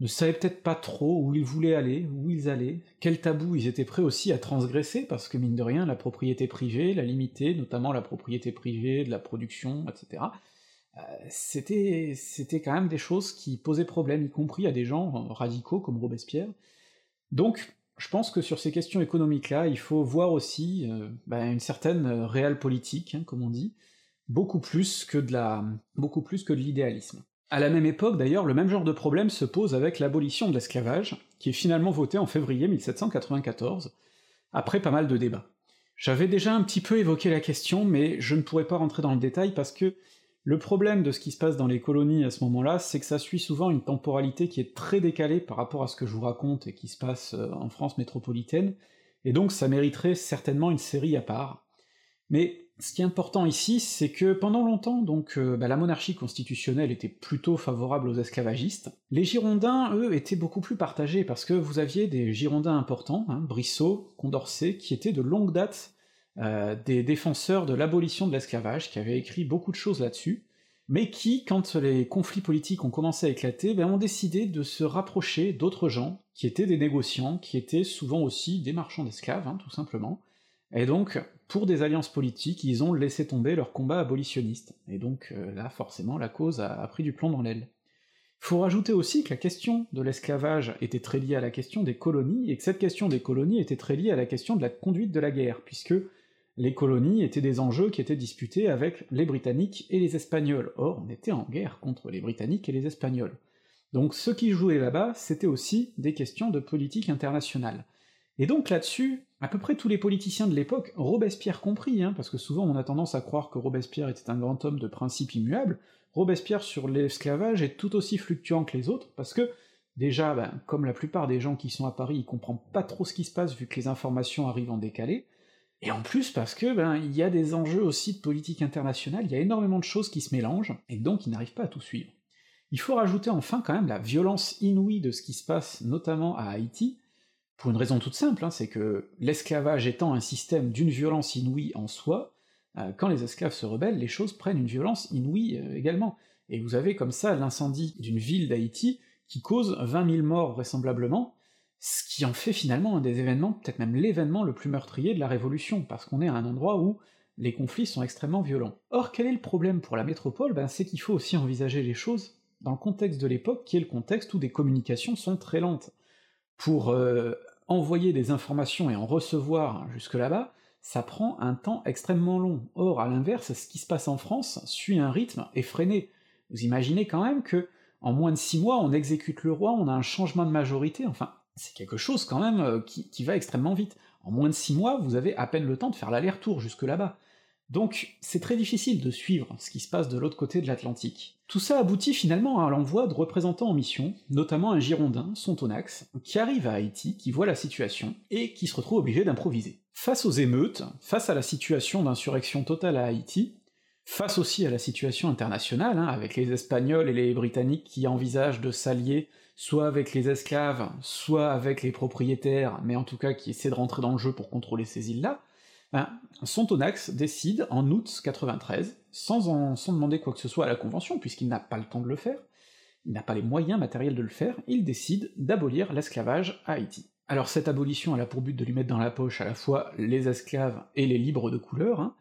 ne savaient peut-être pas trop où ils voulaient aller, où ils allaient, quel tabou ils étaient prêts aussi à transgresser, parce que mine de rien, la propriété privée, la limiter, notamment la propriété privée de la production, etc., c'était c'était quand même des choses qui posaient problème, y compris à des gens radicaux comme Robespierre. Donc, je pense que sur ces questions économiques-là, il faut voir aussi euh, bah, une certaine réelle politique, hein, comme on dit, beaucoup plus que de la beaucoup plus que de l'idéalisme. À la même époque, d'ailleurs, le même genre de problème se pose avec l'abolition de l'esclavage, qui est finalement votée en février 1794, après pas mal de débats. J'avais déjà un petit peu évoqué la question, mais je ne pourrais pas rentrer dans le détail parce que le problème de ce qui se passe dans les colonies à ce moment-là, c'est que ça suit souvent une temporalité qui est très décalée par rapport à ce que je vous raconte et qui se passe euh, en France métropolitaine, et donc ça mériterait certainement une série à part. Mais ce qui est important ici, c'est que pendant longtemps, donc, euh, bah, la monarchie constitutionnelle était plutôt favorable aux esclavagistes. Les Girondins, eux, étaient beaucoup plus partagés, parce que vous aviez des Girondins importants, hein, Brissot, Condorcet, qui étaient de longue date euh, des défenseurs de l'abolition de l'esclavage, qui avaient écrit beaucoup de choses là-dessus, mais qui, quand les conflits politiques ont commencé à éclater, ben, ont décidé de se rapprocher d'autres gens, qui étaient des négociants, qui étaient souvent aussi des marchands d'esclaves, hein, tout simplement, et donc, pour des alliances politiques, ils ont laissé tomber leur combat abolitionniste, et donc euh, là, forcément, la cause a, pris du plomb dans l'aile. Il faut rajouter aussi que la question de l'esclavage était très liée à la question des colonies, et que cette question des colonies était très liée à la question de la conduite de la guerre, puisque les colonies étaient des enjeux qui étaient disputés avec les Britanniques et les Espagnols. Or, on était en guerre contre les Britanniques et les Espagnols. Donc ce qui jouait là-bas, c'était aussi des questions de politique internationale. Et donc là-dessus, à peu près tous les politiciens de l'époque, Robespierre compris, hein, parce que souvent on a tendance à croire que Robespierre était un grand homme de principes immuables, Robespierre sur l'esclavage est tout aussi fluctuant que les autres, parce que, déjà, ben, comme la plupart des gens qui sont à Paris, il comprend pas trop ce qui se passe vu que les informations arrivent en décalé, et en plus parce que, ben, il y a des enjeux aussi de politique internationale, il y a énormément de choses qui se mélangent, et donc il n'arrive pas à tout suivre. Il faut rajouter enfin quand même la violence inouïe de ce qui se passe notamment à Haïti, pour une raison toute simple, hein, c'est que l'esclavage étant un système d'une violence inouïe en soi, euh, quand les esclaves se rebellent, les choses prennent une violence inouïe euh, également. Et vous avez comme ça l'incendie d'une ville d'Haïti qui cause 20 000 morts vraisemblablement, ce qui en fait finalement un des événements, peut-être même l'événement le plus meurtrier de la Révolution, parce qu'on est à un endroit où les conflits sont extrêmement violents. Or, quel est le problème pour la métropole? Ben, C'est qu'il faut aussi envisager les choses dans le contexte de l'époque, qui est le contexte où des communications sont très lentes. Pour euh, envoyer des informations et en recevoir jusque là-bas, ça prend un temps extrêmement long. Or, à l'inverse, ce qui se passe en France suit un rythme effréné. Vous imaginez quand même que en moins de six mois, on exécute le roi, on a un changement de majorité, enfin, c'est quelque chose quand même euh, qui, va extrêmement vite. En moins de six mois, vous avez à peine le temps de faire l'aller-retour jusque là-bas. Donc c'est très difficile de suivre ce qui se passe de l'autre côté de l'Atlantique. Tout ça aboutit finalement à l'envoi de représentants en mission, notamment un Girondin, Sontonax, qui arrive à Haïti, qui voit la situation, et qui se retrouve obligé d'improviser. Face aux émeutes, face à la situation d'insurrection totale à Haïti, face aussi à la situation internationale, hein, avec les Espagnols et les Britanniques qui envisagent de s'allier soit avec les esclaves, soit avec les propriétaires, mais en tout cas qui essaient de rentrer dans le jeu pour contrôler ces îles-là, ben, Sontonax décide en août 93, sans, sans demander quoi que ce soit à la Convention, puisqu'il n'a pas le temps de le faire, il n'a pas les moyens matériels de le faire, il décide d'abolir l'esclavage à Haïti. Alors cette abolition elle a pour but de lui mettre dans la poche à la fois les esclaves et les libres de couleur, hein,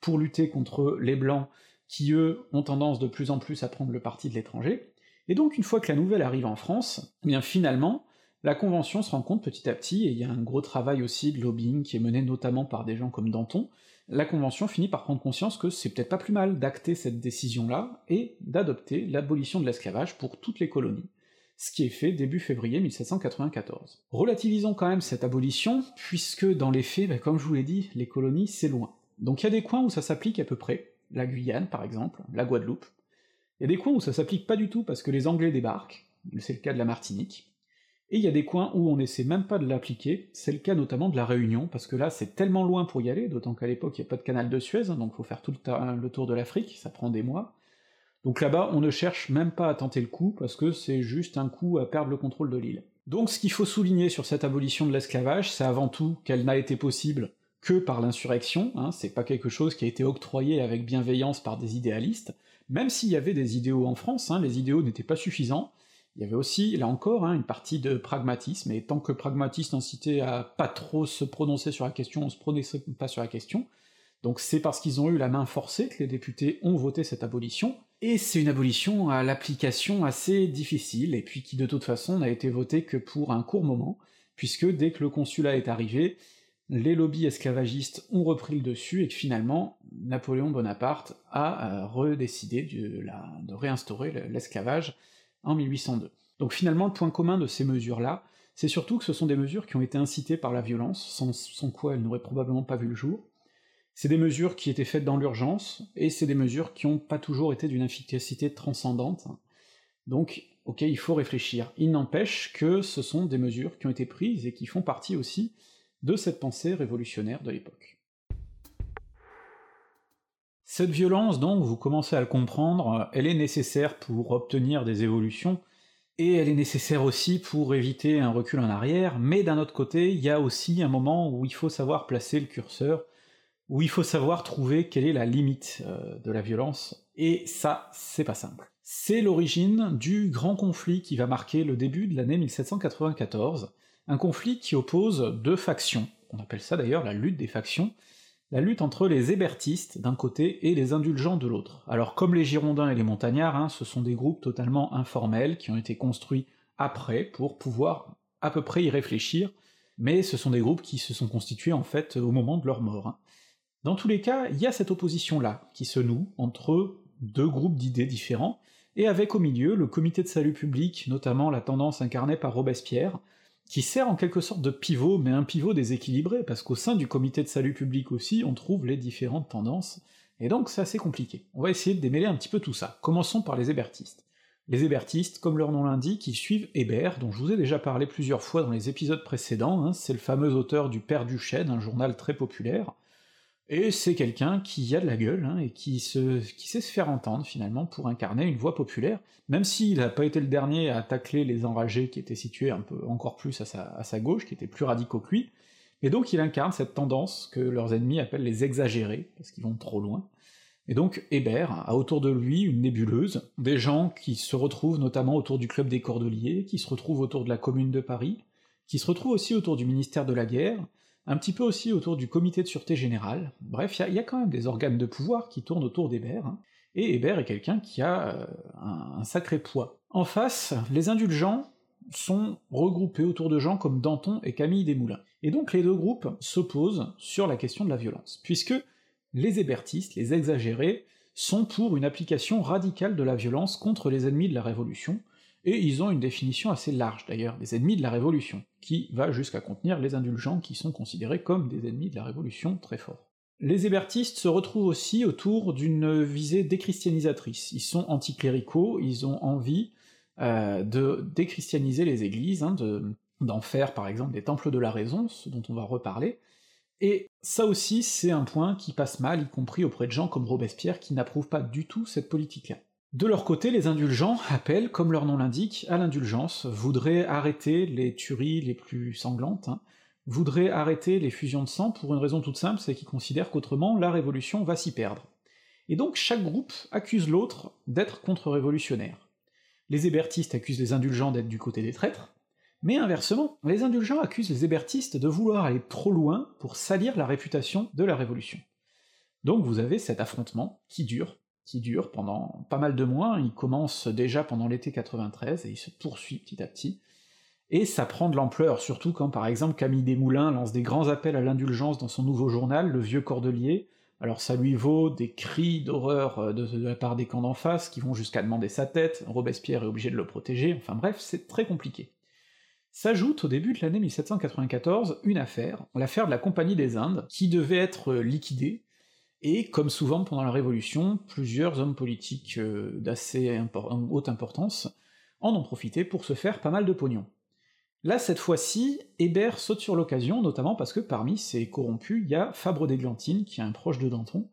pour lutter contre les blancs qui eux ont tendance de plus en plus à prendre le parti de l'étranger, et donc une fois que la nouvelle arrive en France, eh bien finalement, la Convention se rend compte petit à petit, et il y a un gros travail aussi de lobbying qui est mené notamment par des gens comme Danton, la Convention finit par prendre conscience que c'est peut-être pas plus mal d'acter cette décision-là, et d'adopter l'abolition de l'esclavage pour toutes les colonies, ce qui est fait début février 1794. Relativisons quand même cette abolition, puisque dans les faits, ben, comme je vous l'ai dit, les colonies c'est loin. Donc il y a des coins où ça s'applique à peu près, la Guyane par exemple, la Guadeloupe, il y a des coins où ça s'applique pas du tout parce que les Anglais débarquent, c'est le cas de la Martinique, et il y a des coins où on n'essaie même pas de l'appliquer, c'est le cas notamment de la Réunion, parce que là c'est tellement loin pour y aller, d'autant qu'à l'époque il n'y a pas de canal de Suez, hein, donc faut faire tout le, tour de l'Afrique, ça prend des mois. Donc là-bas, on ne cherche même pas à tenter le coup, parce que c'est juste un coup à perdre le contrôle de l'île. Donc ce qu'il faut souligner sur cette abolition de l'esclavage, c'est avant tout qu'elle n'a été possible que par l'insurrection, hein, c'est pas quelque chose qui a été octroyé avec bienveillance par des idéalistes, même s'il y avait des idéaux en France, hein, les idéaux n'étaient pas suffisants, il y avait aussi, là encore, hein, une partie de pragmatisme, et tant que pragmatisme incitait à pas trop se prononcer sur la question, on se prononçait pas sur la question, donc c'est parce qu'ils ont eu la main forcée que les députés ont voté cette abolition, et c'est une abolition à l'application assez difficile, et puis qui de toute façon n'a été votée que pour un court moment, puisque dès que le consulat est arrivé, les lobbies esclavagistes ont repris le dessus, et que finalement, Napoléon Bonaparte a euh, redécidé de, réinstaurer l'esclavage en 1802. Donc finalement, le point commun de ces mesures-là, c'est surtout que ce sont des mesures qui ont été incitées par la violence, sans, quoi elles n'auraient probablement pas vu le jour. C'est des mesures qui étaient faites dans l'urgence, et c'est des mesures qui n'ont pas toujours été d'une efficacité transcendante. Donc, ok, il faut réfléchir. Il n'empêche que ce sont des mesures qui ont été prises et qui font partie aussi de cette pensée révolutionnaire de l'époque. Cette violence, donc, vous commencez à le comprendre, elle est nécessaire pour obtenir des évolutions, et elle est nécessaire aussi pour éviter un recul en arrière, mais d'un autre côté, il y a aussi un moment où il faut savoir placer le curseur, où il faut savoir trouver quelle est la limite euh, de la violence, et ça, c'est pas simple. C'est l'origine du grand conflit qui va marquer le début de l'année 1794, un conflit qui oppose deux factions, on appelle ça d'ailleurs la lutte des factions, la lutte entre les hébertistes d'un côté et les indulgents de l'autre. Alors comme les Girondins et les Montagnards, hein, ce sont des groupes totalement informels qui ont été construits après pour pouvoir à peu près y réfléchir, mais ce sont des groupes qui se sont constitués en fait au moment de leur mort. Hein. Dans tous les cas, il y a cette opposition-là qui se noue entre deux groupes d'idées différents, et avec au milieu le comité de salut public, notamment la tendance incarnée par Robespierre, qui sert en quelque sorte de pivot, mais un pivot déséquilibré, parce qu'au sein du comité de salut public aussi, on trouve les différentes tendances, et donc c'est assez compliqué. On va essayer de démêler un petit peu tout ça. Commençons par les hébertistes. Les hébertistes, comme leur nom l'indique, ils suivent Hébert, dont je vous ai déjà parlé plusieurs fois dans les épisodes précédents, hein, c'est le fameux auteur du Père Duchesne, un journal très populaire, et c'est quelqu'un qui a de la gueule, hein, et qui, se, qui sait se faire entendre finalement pour incarner une voix populaire, même s'il n'a pas été le dernier à tacler les enragés qui étaient situés un peu encore plus à sa, à sa gauche, qui étaient plus radicaux que lui, et donc il incarne cette tendance que leurs ennemis appellent les exagérés, parce qu'ils vont trop loin. Et donc Hébert a autour de lui une nébuleuse, des gens qui se retrouvent notamment autour du club des Cordeliers, qui se retrouvent autour de la Commune de Paris, qui se retrouvent aussi autour du ministère de la Guerre, un petit peu aussi autour du comité de sûreté générale, bref, il y, a quand même des organes de pouvoir qui tournent autour d'Hébert, hein. et Hébert est quelqu'un qui a euh, un, sacré poids. En face, les indulgents sont regroupés autour de gens comme Danton et Camille Desmoulins. Et donc les deux groupes s'opposent sur la question de la violence, puisque les hébertistes, les exagérés, sont pour une application radicale de la violence contre les ennemis de la Révolution, et ils ont une définition assez large d'ailleurs, des ennemis de la Révolution, qui va jusqu'à contenir les indulgents qui sont considérés comme des ennemis de la Révolution très forts. Les hébertistes se retrouvent aussi autour d'une visée déchristianisatrice. Ils sont anticléricaux, ils ont envie euh, de déchristianiser les églises, hein, d'en faire par exemple des temples de la raison, ce dont on va reparler, et ça aussi c'est un point qui passe mal, y compris auprès de gens comme Robespierre qui n'approuvent pas du tout cette politique-là. De leur côté, les indulgents appellent, comme leur nom l'indique, à l'indulgence, voudraient arrêter les tueries les plus sanglantes, hein, voudraient arrêter les fusions de sang pour une raison toute simple, c'est qu'ils considèrent qu'autrement la révolution va s'y perdre. Et donc chaque groupe accuse l'autre d'être contre-révolutionnaire. Les hébertistes accusent les indulgents d'être du côté des traîtres, mais inversement, les indulgents accusent les hébertistes de vouloir aller trop loin pour salir la réputation de la révolution. Donc vous avez cet affrontement qui dure, qui dure pendant pas mal de mois, il commence déjà pendant l'été 93 et il se poursuit petit à petit, et ça prend de l'ampleur, surtout quand par exemple Camille Desmoulins lance des grands appels à l'indulgence dans son nouveau journal, Le Vieux Cordelier, alors ça lui vaut des cris d'horreur euh, de, la part des camps d'en face, qui vont jusqu'à demander sa tête, Robespierre est obligé de le protéger, enfin bref, c'est très compliqué. S'ajoute au début de l'année 1794 une affaire, l'affaire de la Compagnie des Indes, qui devait être liquidée, et comme souvent pendant la Révolution, plusieurs hommes politiques euh, d'assez haute importance en ont profité pour se faire pas mal de pognon. Là, cette fois-ci, Hébert saute sur l'occasion, notamment parce que parmi ces corrompus, il y a Fabre d'Églantine, qui est un proche de Danton,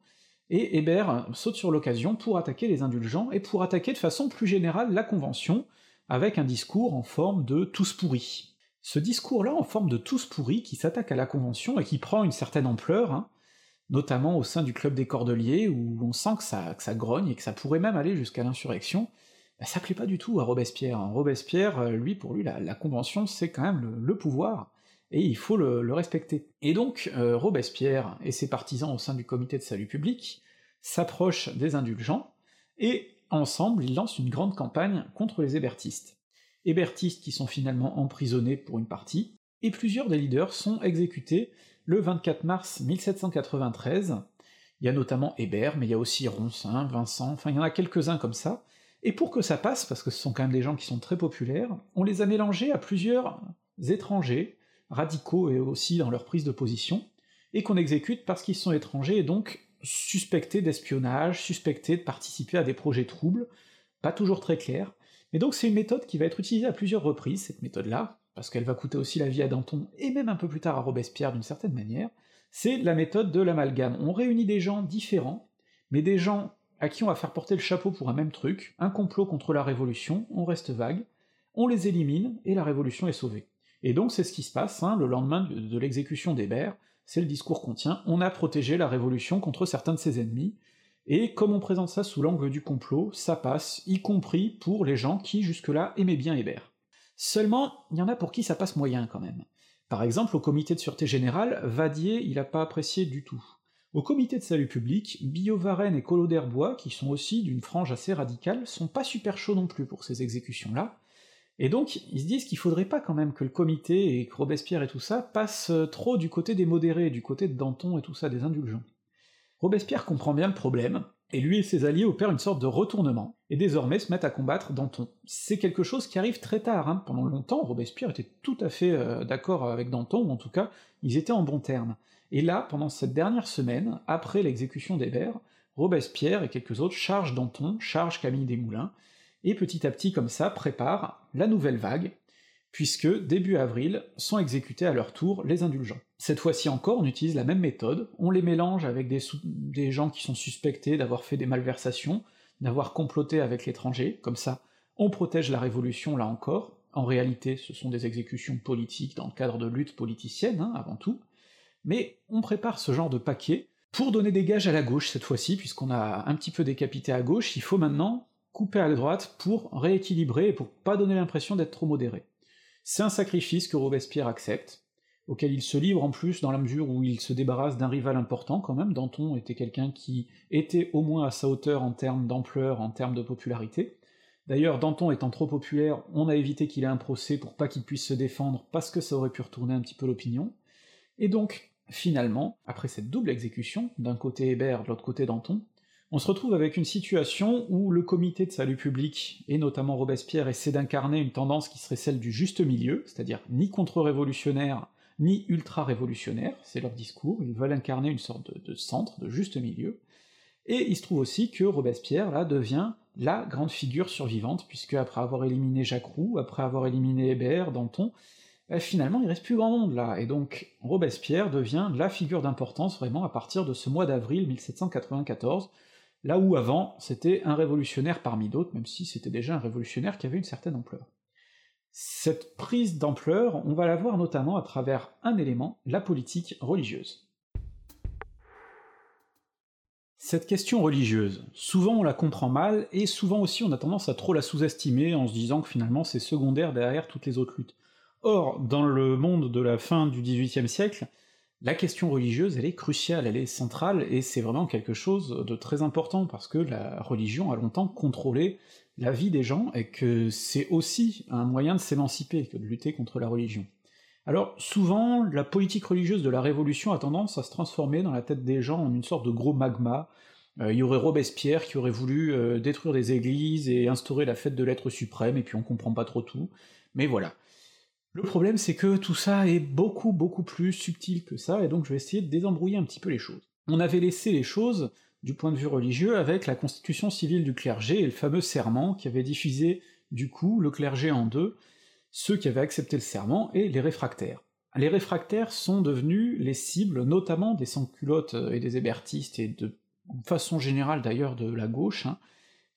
et Hébert saute sur l'occasion pour attaquer les indulgents, et pour attaquer de façon plus générale la Convention, avec un discours en forme de tous pourris. Ce discours-là en forme de tous pourris qui s'attaque à la Convention et qui prend une certaine ampleur, hein, notamment au sein du club des Cordeliers, où on sent que ça, grogne et que ça pourrait même aller jusqu'à l'insurrection, bah, ça plaît pas du tout à Robespierre. Hein. Robespierre, euh, lui, pour lui, la, Convention, c'est quand même le, pouvoir, et il faut le, respecter. Et donc, euh, Robespierre et ses partisans au sein du comité de salut public s'approchent des indulgents, et ensemble, ils lancent une grande campagne contre les hébertistes. Hébertistes qui sont finalement emprisonnés pour une partie, et plusieurs des leaders sont exécutés le 24 mars 1793. Il y a notamment Hébert, mais il y a aussi Roncin, Vincent, enfin il y en a quelques-uns comme ça, et pour que ça passe, parce que ce sont quand même des gens qui sont très populaires, on les a mélangés à plusieurs étrangers, radicaux et aussi dans leur prise de position, et qu'on exécute parce qu'ils sont étrangers et donc suspectés d'espionnage, suspectés de participer à des projets troubles, pas toujours très clairs, mais donc c'est une méthode qui va être utilisée à plusieurs reprises, cette méthode-là, parce qu'elle va coûter aussi la vie à Danton, et même un peu plus tard à Robespierre d'une certaine manière, c'est la méthode de l'amalgame. On réunit des gens différents, mais des gens à qui on va faire porter le chapeau pour un même truc, un complot contre la Révolution, on reste vague, on les élimine, et la Révolution est sauvée. Et donc c'est ce qui se passe, hein, le lendemain de, l'exécution d'Hébert, c'est le discours qu'on tient, on a protégé la Révolution contre certains de ses ennemis, et comme on présente ça sous l'angle du complot, ça passe, y compris pour les gens qui jusque-là aimaient bien Hébert. Seulement, il y en a pour qui ça passe moyen quand même. Par exemple, au comité de sûreté générale, Vadier, il a pas apprécié du tout. Au comité de salut public, Billot-Varenne et Collot d'Herbois, qui sont aussi d'une frange assez radicale, sont pas super chauds non plus pour ces exécutions-là, et donc ils se disent qu'il faudrait pas quand même que le comité et que Robespierre et tout ça passent trop du côté des modérés, du côté de Danton et tout ça, des indulgents. Robespierre comprend bien le problème, et lui et ses alliés opèrent une sorte de retournement, et désormais se mettent à combattre Danton. C'est quelque chose qui arrive très tard, hein. pendant longtemps Robespierre était tout à fait euh, d'accord avec Danton, ou en tout cas, ils étaient en bons termes. Et là, pendant cette dernière semaine, après l'exécution d'Hébert, Robespierre et quelques autres chargent Danton, chargent Camille Desmoulins, et petit à petit comme ça préparent la nouvelle vague, puisque début avril sont exécutés à leur tour les indulgents. Cette fois-ci encore, on utilise la même méthode, on les mélange avec des, gens qui sont suspectés d'avoir fait des malversations, d'avoir comploté avec l'étranger, comme ça on protège la révolution là encore, en réalité ce sont des exécutions politiques dans le cadre de luttes politiciennes, hein, avant tout, mais on prépare ce genre de paquet pour donner des gages à la gauche cette fois-ci, puisqu'on a un petit peu décapité à gauche, il faut maintenant couper à la droite pour rééquilibrer et pour pas donner l'impression d'être trop modéré. C'est un sacrifice que Robespierre accepte, auquel il se livre en plus dans la mesure où il se débarrasse d'un rival important quand même, Danton était quelqu'un qui était au moins à sa hauteur en termes d'ampleur, en termes de popularité. D'ailleurs, Danton étant trop populaire, on a évité qu'il ait un procès pour pas qu'il puisse se défendre, parce que ça aurait pu retourner un petit peu l'opinion. Et donc, Finalement, après cette double exécution, d'un côté Hébert, de l'autre côté Danton, on se retrouve avec une situation où le comité de salut public, et notamment Robespierre, essaie d'incarner une tendance qui serait celle du juste milieu, c'est-à-dire ni contre-révolutionnaire, ni ultra-révolutionnaire, c'est leur discours, ils veulent incarner une sorte de, centre, de juste milieu, et il se trouve aussi que Robespierre, là, devient la grande figure survivante, puisque après avoir éliminé Jacques Roux, après avoir éliminé Hébert, Danton, eh, finalement il reste plus grand monde là, et donc Robespierre devient la figure d'importance vraiment à partir de ce mois d'avril 1794, là où avant c'était un révolutionnaire parmi d'autres, même si c'était déjà un révolutionnaire qui avait une certaine ampleur. Cette prise d'ampleur, on va la voir notamment à travers un élément, la politique religieuse. Cette question religieuse, souvent on la comprend mal, et souvent aussi on a tendance à trop la sous-estimer en se disant que finalement c'est secondaire derrière toutes les autres luttes. Or, dans le monde de la fin du XVIIIe siècle, la question religieuse, elle est cruciale, elle est centrale, et c'est vraiment quelque chose de très important, parce que la religion a longtemps contrôlé la vie des gens, et que c'est aussi un moyen de s'émanciper que de lutter contre la religion. Alors, souvent, la politique religieuse de la Révolution a tendance à se transformer dans la tête des gens en une sorte de gros magma, euh, il y aurait Robespierre qui aurait voulu euh, détruire des églises et instaurer la fête de l'être suprême, et puis on comprend pas trop tout, mais voilà. Le problème, c'est que tout ça est beaucoup beaucoup plus subtil que ça, et donc je vais essayer de désembrouiller un petit peu les choses. On avait laissé les choses du point de vue religieux avec la constitution civile du clergé et le fameux serment qui avait diffusé du coup le clergé en deux, ceux qui avaient accepté le serment et les réfractaires. Les réfractaires sont devenus les cibles notamment des sans-culottes et des hébertistes et de façon générale d'ailleurs de la gauche, hein,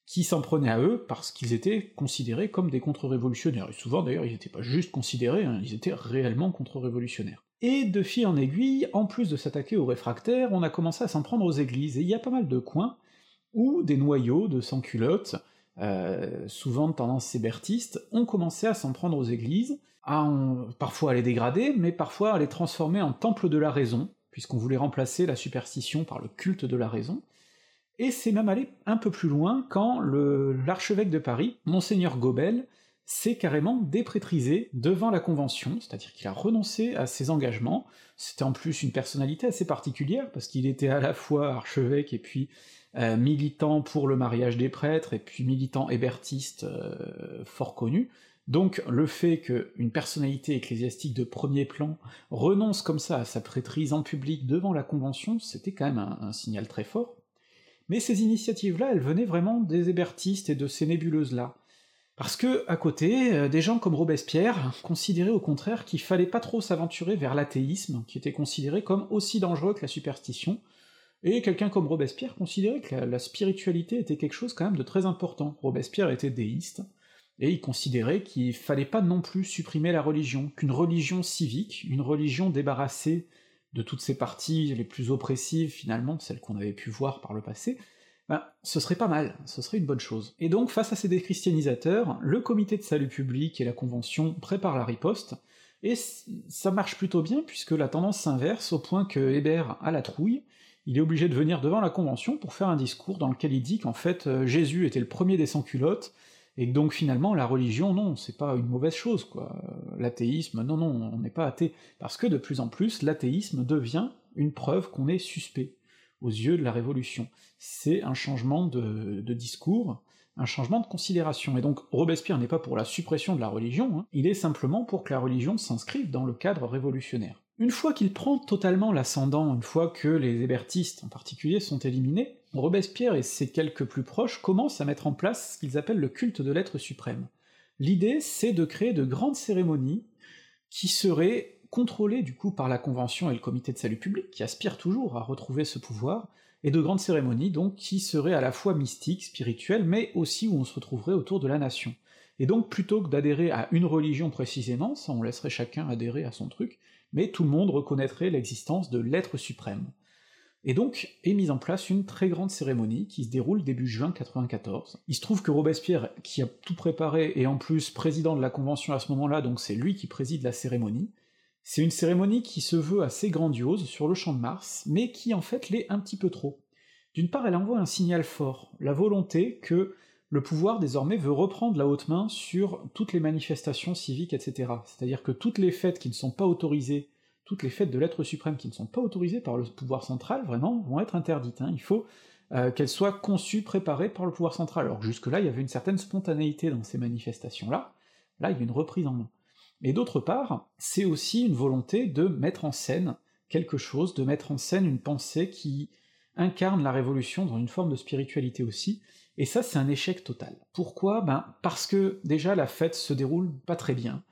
qui s'en prenaient à eux parce qu'ils étaient considérés comme des contre-révolutionnaires, et souvent d'ailleurs ils n'étaient pas juste considérés, hein, ils étaient réellement contre-révolutionnaires. Et de fil en aiguille, en plus de s'attaquer aux réfractaires, on a commencé à s'en prendre aux églises, et il y a pas mal de coins où des noyaux de sans-culottes, euh, souvent de tendance sébertiste, ont commencé à s'en prendre aux églises, à parfois à les dégrader, mais parfois à les transformer en temple de la raison, puisqu'on voulait remplacer la superstition par le culte de la raison, et c'est même allé un peu plus loin quand l'archevêque de Paris, monseigneur Gobel, s'est carrément déprétrisé devant la Convention, c'est-à-dire qu'il a renoncé à ses engagements, c'était en plus une personnalité assez particulière, parce qu'il était à la fois archevêque et puis euh, militant pour le mariage des prêtres, et puis militant hébertiste euh, fort connu, donc le fait qu'une personnalité ecclésiastique de premier plan renonce comme ça à sa prêtrise en public devant la Convention, c'était quand même un signal très fort, mais ces initiatives-là, elles venaient vraiment des hébertistes et de ces nébuleuses-là, parce que, à côté, euh, des gens comme Robespierre considéraient au contraire qu'il fallait pas trop s'aventurer vers l'athéisme, qui était considéré comme aussi dangereux que la superstition, et quelqu'un comme Robespierre considérait que la, spiritualité était quelque chose quand même de très important. Robespierre était déiste, et il considérait qu'il fallait pas non plus supprimer la religion, qu'une religion civique, une religion débarrassée de toutes ces parties les plus oppressives finalement, celles qu'on avait pu voir par le passé, ben, ce serait pas mal, ce serait une bonne chose. Et donc, face à ces déchristianisateurs, le comité de salut public et la convention préparent la riposte, et ça marche plutôt bien, puisque la tendance s'inverse au point que Hébert a la trouille, il est obligé de venir devant la convention pour faire un discours dans lequel il dit qu'en fait euh, Jésus était le premier des sans-culottes, et donc finalement la religion, non, c'est pas une mauvaise chose, quoi. L'athéisme, non, non, on n'est pas athée, parce que de plus en plus, l'athéisme devient une preuve qu'on est suspect aux yeux de la Révolution. C'est un changement de, discours, un changement de considération. Et donc Robespierre n'est pas pour la suppression de la religion, hein, il est simplement pour que la religion s'inscrive dans le cadre révolutionnaire. Une fois qu'il prend totalement l'ascendant, une fois que les hébertistes en particulier sont éliminés, Robespierre et ses quelques plus proches commencent à mettre en place ce qu'ils appellent le culte de l'être suprême. L'idée, c'est de créer de grandes cérémonies qui seraient contrôlées du coup par la Convention et le Comité de salut public, qui aspirent toujours à retrouver ce pouvoir, et de grandes cérémonies donc qui seraient à la fois mystiques, spirituelles, mais aussi où on se retrouverait autour de la nation. Et donc plutôt que d'adhérer à une religion précisément, ça on laisserait chacun adhérer à son truc, mais tout le monde reconnaîtrait l'existence de l'être suprême. Et donc est mise en place une très grande cérémonie qui se déroule début juin 94. Il se trouve que Robespierre, qui a tout préparé, et en plus président de la convention à ce moment-là, donc c'est lui qui préside la cérémonie. C'est une cérémonie qui se veut assez grandiose sur le champ de Mars, mais qui en fait l'est un petit peu trop. D'une part, elle envoie un signal fort, la volonté que le pouvoir désormais veut reprendre la haute main sur toutes les manifestations civiques, etc. C'est-à-dire que toutes les fêtes qui ne sont pas autorisées toutes les fêtes de l'être suprême qui ne sont pas autorisées par le pouvoir central, vraiment, vont être interdites. Hein. Il faut euh, qu'elles soient conçues, préparées par le pouvoir central. Alors jusque-là, il y avait une certaine spontanéité dans ces manifestations-là, là, il y a une reprise en main. Et d'autre part, c'est aussi une volonté de mettre en scène quelque chose, de mettre en scène une pensée qui incarne la révolution dans une forme de spiritualité aussi, et ça c'est un échec total. Pourquoi? Ben parce que déjà la fête se déroule pas très bien,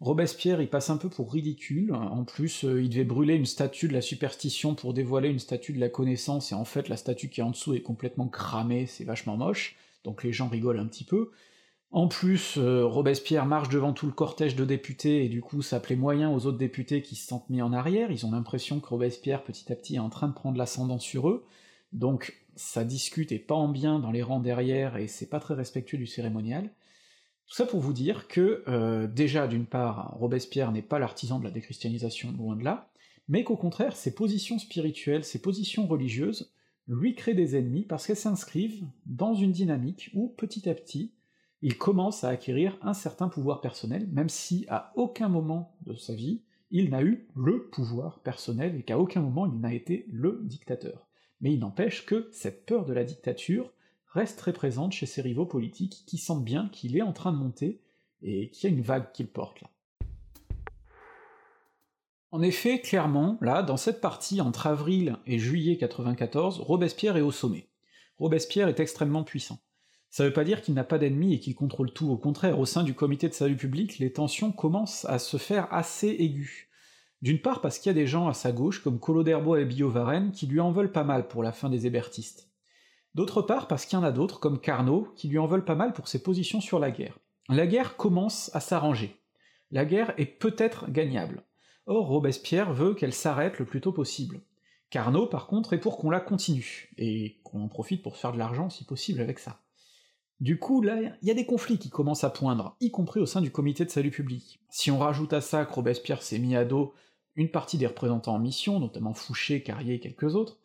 Robespierre il passe un peu pour ridicule, en plus euh, il devait brûler une statue de la superstition pour dévoiler une statue de la connaissance, et en fait la statue qui est en dessous est complètement cramée, c'est vachement moche, donc les gens rigolent un petit peu. En plus, euh, Robespierre marche devant tout le cortège de députés, et du coup ça plaît moyen aux autres députés qui se sentent mis en arrière, ils ont l'impression que Robespierre petit à petit est en train de prendre l'ascendant sur eux, donc ça discute et pas en bien dans les rangs derrière, et c'est pas très respectueux du cérémonial. Tout ça pour vous dire que, euh, déjà, d'une part, Robespierre n'est pas l'artisan de la déchristianisation, loin de là, mais qu'au contraire, ses positions spirituelles, ses positions religieuses, lui créent des ennemis parce qu'elles s'inscrivent dans une dynamique où, petit à petit, il commence à acquérir un certain pouvoir personnel, même si à aucun moment de sa vie, il n'a eu le pouvoir personnel et qu'à aucun moment il n'a été le dictateur. Mais il n'empêche que cette peur de la dictature reste très présente chez ses rivaux politiques qui sentent bien qu'il est en train de monter et qu'il y a une vague qu'il porte là. En effet, clairement, là, dans cette partie entre avril et juillet 94, Robespierre est au sommet. Robespierre est extrêmement puissant. Ça veut pas dire qu'il n'a pas d'ennemis et qu'il contrôle tout, au contraire, au sein du comité de salut public, les tensions commencent à se faire assez aiguës. D'une part parce qu'il y a des gens à sa gauche, comme Collot et Billot Varenne, qui lui en veulent pas mal pour la fin des hébertistes D'autre part parce qu'il y en a d'autres, comme Carnot, qui lui en veulent pas mal pour ses positions sur la guerre. La guerre commence à s'arranger. La guerre est peut-être gagnable. Or, Robespierre veut qu'elle s'arrête le plus tôt possible. Carnot, par contre, est pour qu'on la continue, et qu'on en profite pour faire de l'argent si possible avec ça. Du coup, là, il y a des conflits qui commencent à poindre, y compris au sein du comité de salut public. Si on rajoute à ça que Robespierre s'est mis à dos une partie des représentants en mission, notamment Fouché, Carrier et quelques autres,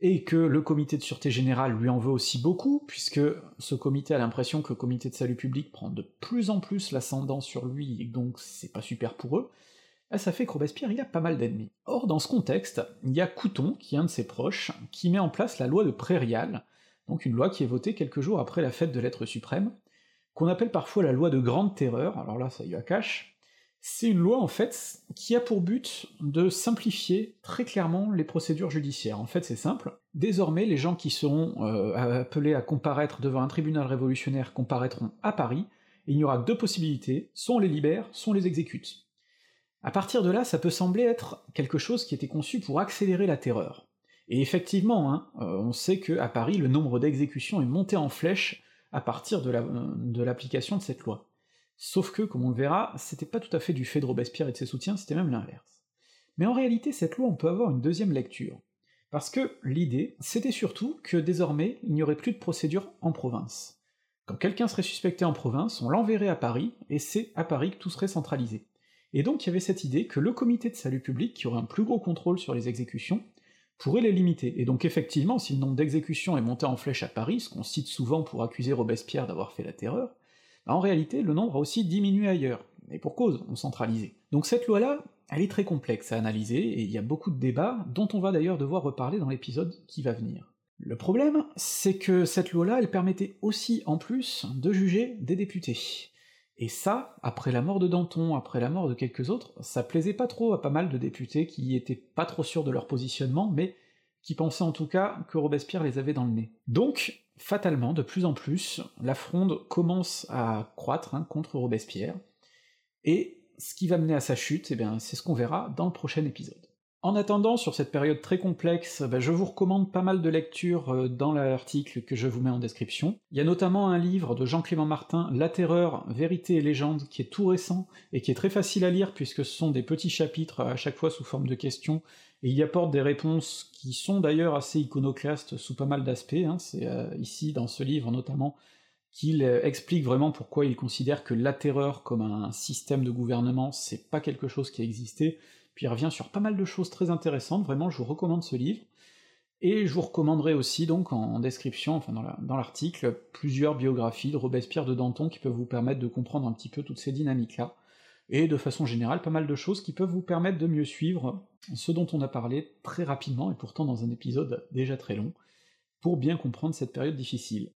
et que le comité de sûreté générale lui en veut aussi beaucoup, puisque ce comité a l'impression que le comité de salut public prend de plus en plus l'ascendant sur lui, et donc c'est pas super pour eux, bah, ça fait que Robespierre il a pas mal d'ennemis. Or, dans ce contexte, il y a Couton, qui est un de ses proches, qui met en place la loi de Prairial, donc une loi qui est votée quelques jours après la fête de l'être suprême, qu'on appelle parfois la loi de grande terreur, alors là ça y va cache, c'est une loi en fait qui a pour but de simplifier très clairement les procédures judiciaires. En fait c'est simple, désormais les gens qui seront euh, appelés à comparaître devant un tribunal révolutionnaire comparaîtront à Paris, et il n'y aura deux possibilités, soit on les libère, soit on les exécute. À partir de là, ça peut sembler être quelque chose qui était conçu pour accélérer la terreur. Et effectivement, hein, euh, on sait que à Paris, le nombre d'exécutions est monté en flèche à partir de l'application de, de cette loi. Sauf que, comme on le verra, c'était pas tout à fait du fait de Robespierre et de ses soutiens, c'était même l'inverse. Mais en réalité, cette loi, on peut avoir une deuxième lecture. Parce que l'idée, c'était surtout que désormais, il n'y aurait plus de procédure en province. Quand quelqu'un serait suspecté en province, on l'enverrait à Paris, et c'est à Paris que tout serait centralisé. Et donc il y avait cette idée que le comité de salut public, qui aurait un plus gros contrôle sur les exécutions, pourrait les limiter. Et donc effectivement, si le nombre d'exécutions est monté en flèche à Paris, ce qu'on cite souvent pour accuser Robespierre d'avoir fait la terreur, en réalité le nombre a aussi diminué ailleurs, et pour cause, on centralisait. Donc cette loi-là, elle est très complexe à analyser, et il y a beaucoup de débats, dont on va d'ailleurs devoir reparler dans l'épisode qui va venir. Le problème, c'est que cette loi-là, elle permettait aussi, en plus, de juger des députés. Et ça, après la mort de Danton, après la mort de quelques autres, ça plaisait pas trop à pas mal de députés qui étaient pas trop sûrs de leur positionnement, mais qui pensaient en tout cas que Robespierre les avait dans le nez. Donc, fatalement, de plus en plus, la fronde commence à croître hein, contre Robespierre, et ce qui va mener à sa chute, eh bien, c'est ce qu'on verra dans le prochain épisode. En attendant, sur cette période très complexe, bah, je vous recommande pas mal de lectures euh, dans l'article que je vous mets en description. Il y a notamment un livre de Jean-Clément Martin, La Terreur, Vérité et Légende, qui est tout récent, et qui est très facile à lire puisque ce sont des petits chapitres à chaque fois sous forme de questions, et il y apporte des réponses qui sont d'ailleurs assez iconoclastes sous pas mal d'aspects, hein. c'est euh, ici dans ce livre notamment qu'il euh, explique vraiment pourquoi il considère que la terreur comme un système de gouvernement, c'est pas quelque chose qui a existé, puis il revient sur pas mal de choses très intéressantes, vraiment je vous recommande ce livre, et je vous recommanderai aussi donc en description, enfin dans l'article, plusieurs biographies de Robespierre de Danton qui peuvent vous permettre de comprendre un petit peu toutes ces dynamiques-là, et de façon générale pas mal de choses qui peuvent vous permettre de mieux suivre ce dont on a parlé très rapidement, et pourtant dans un épisode déjà très long, pour bien comprendre cette période difficile.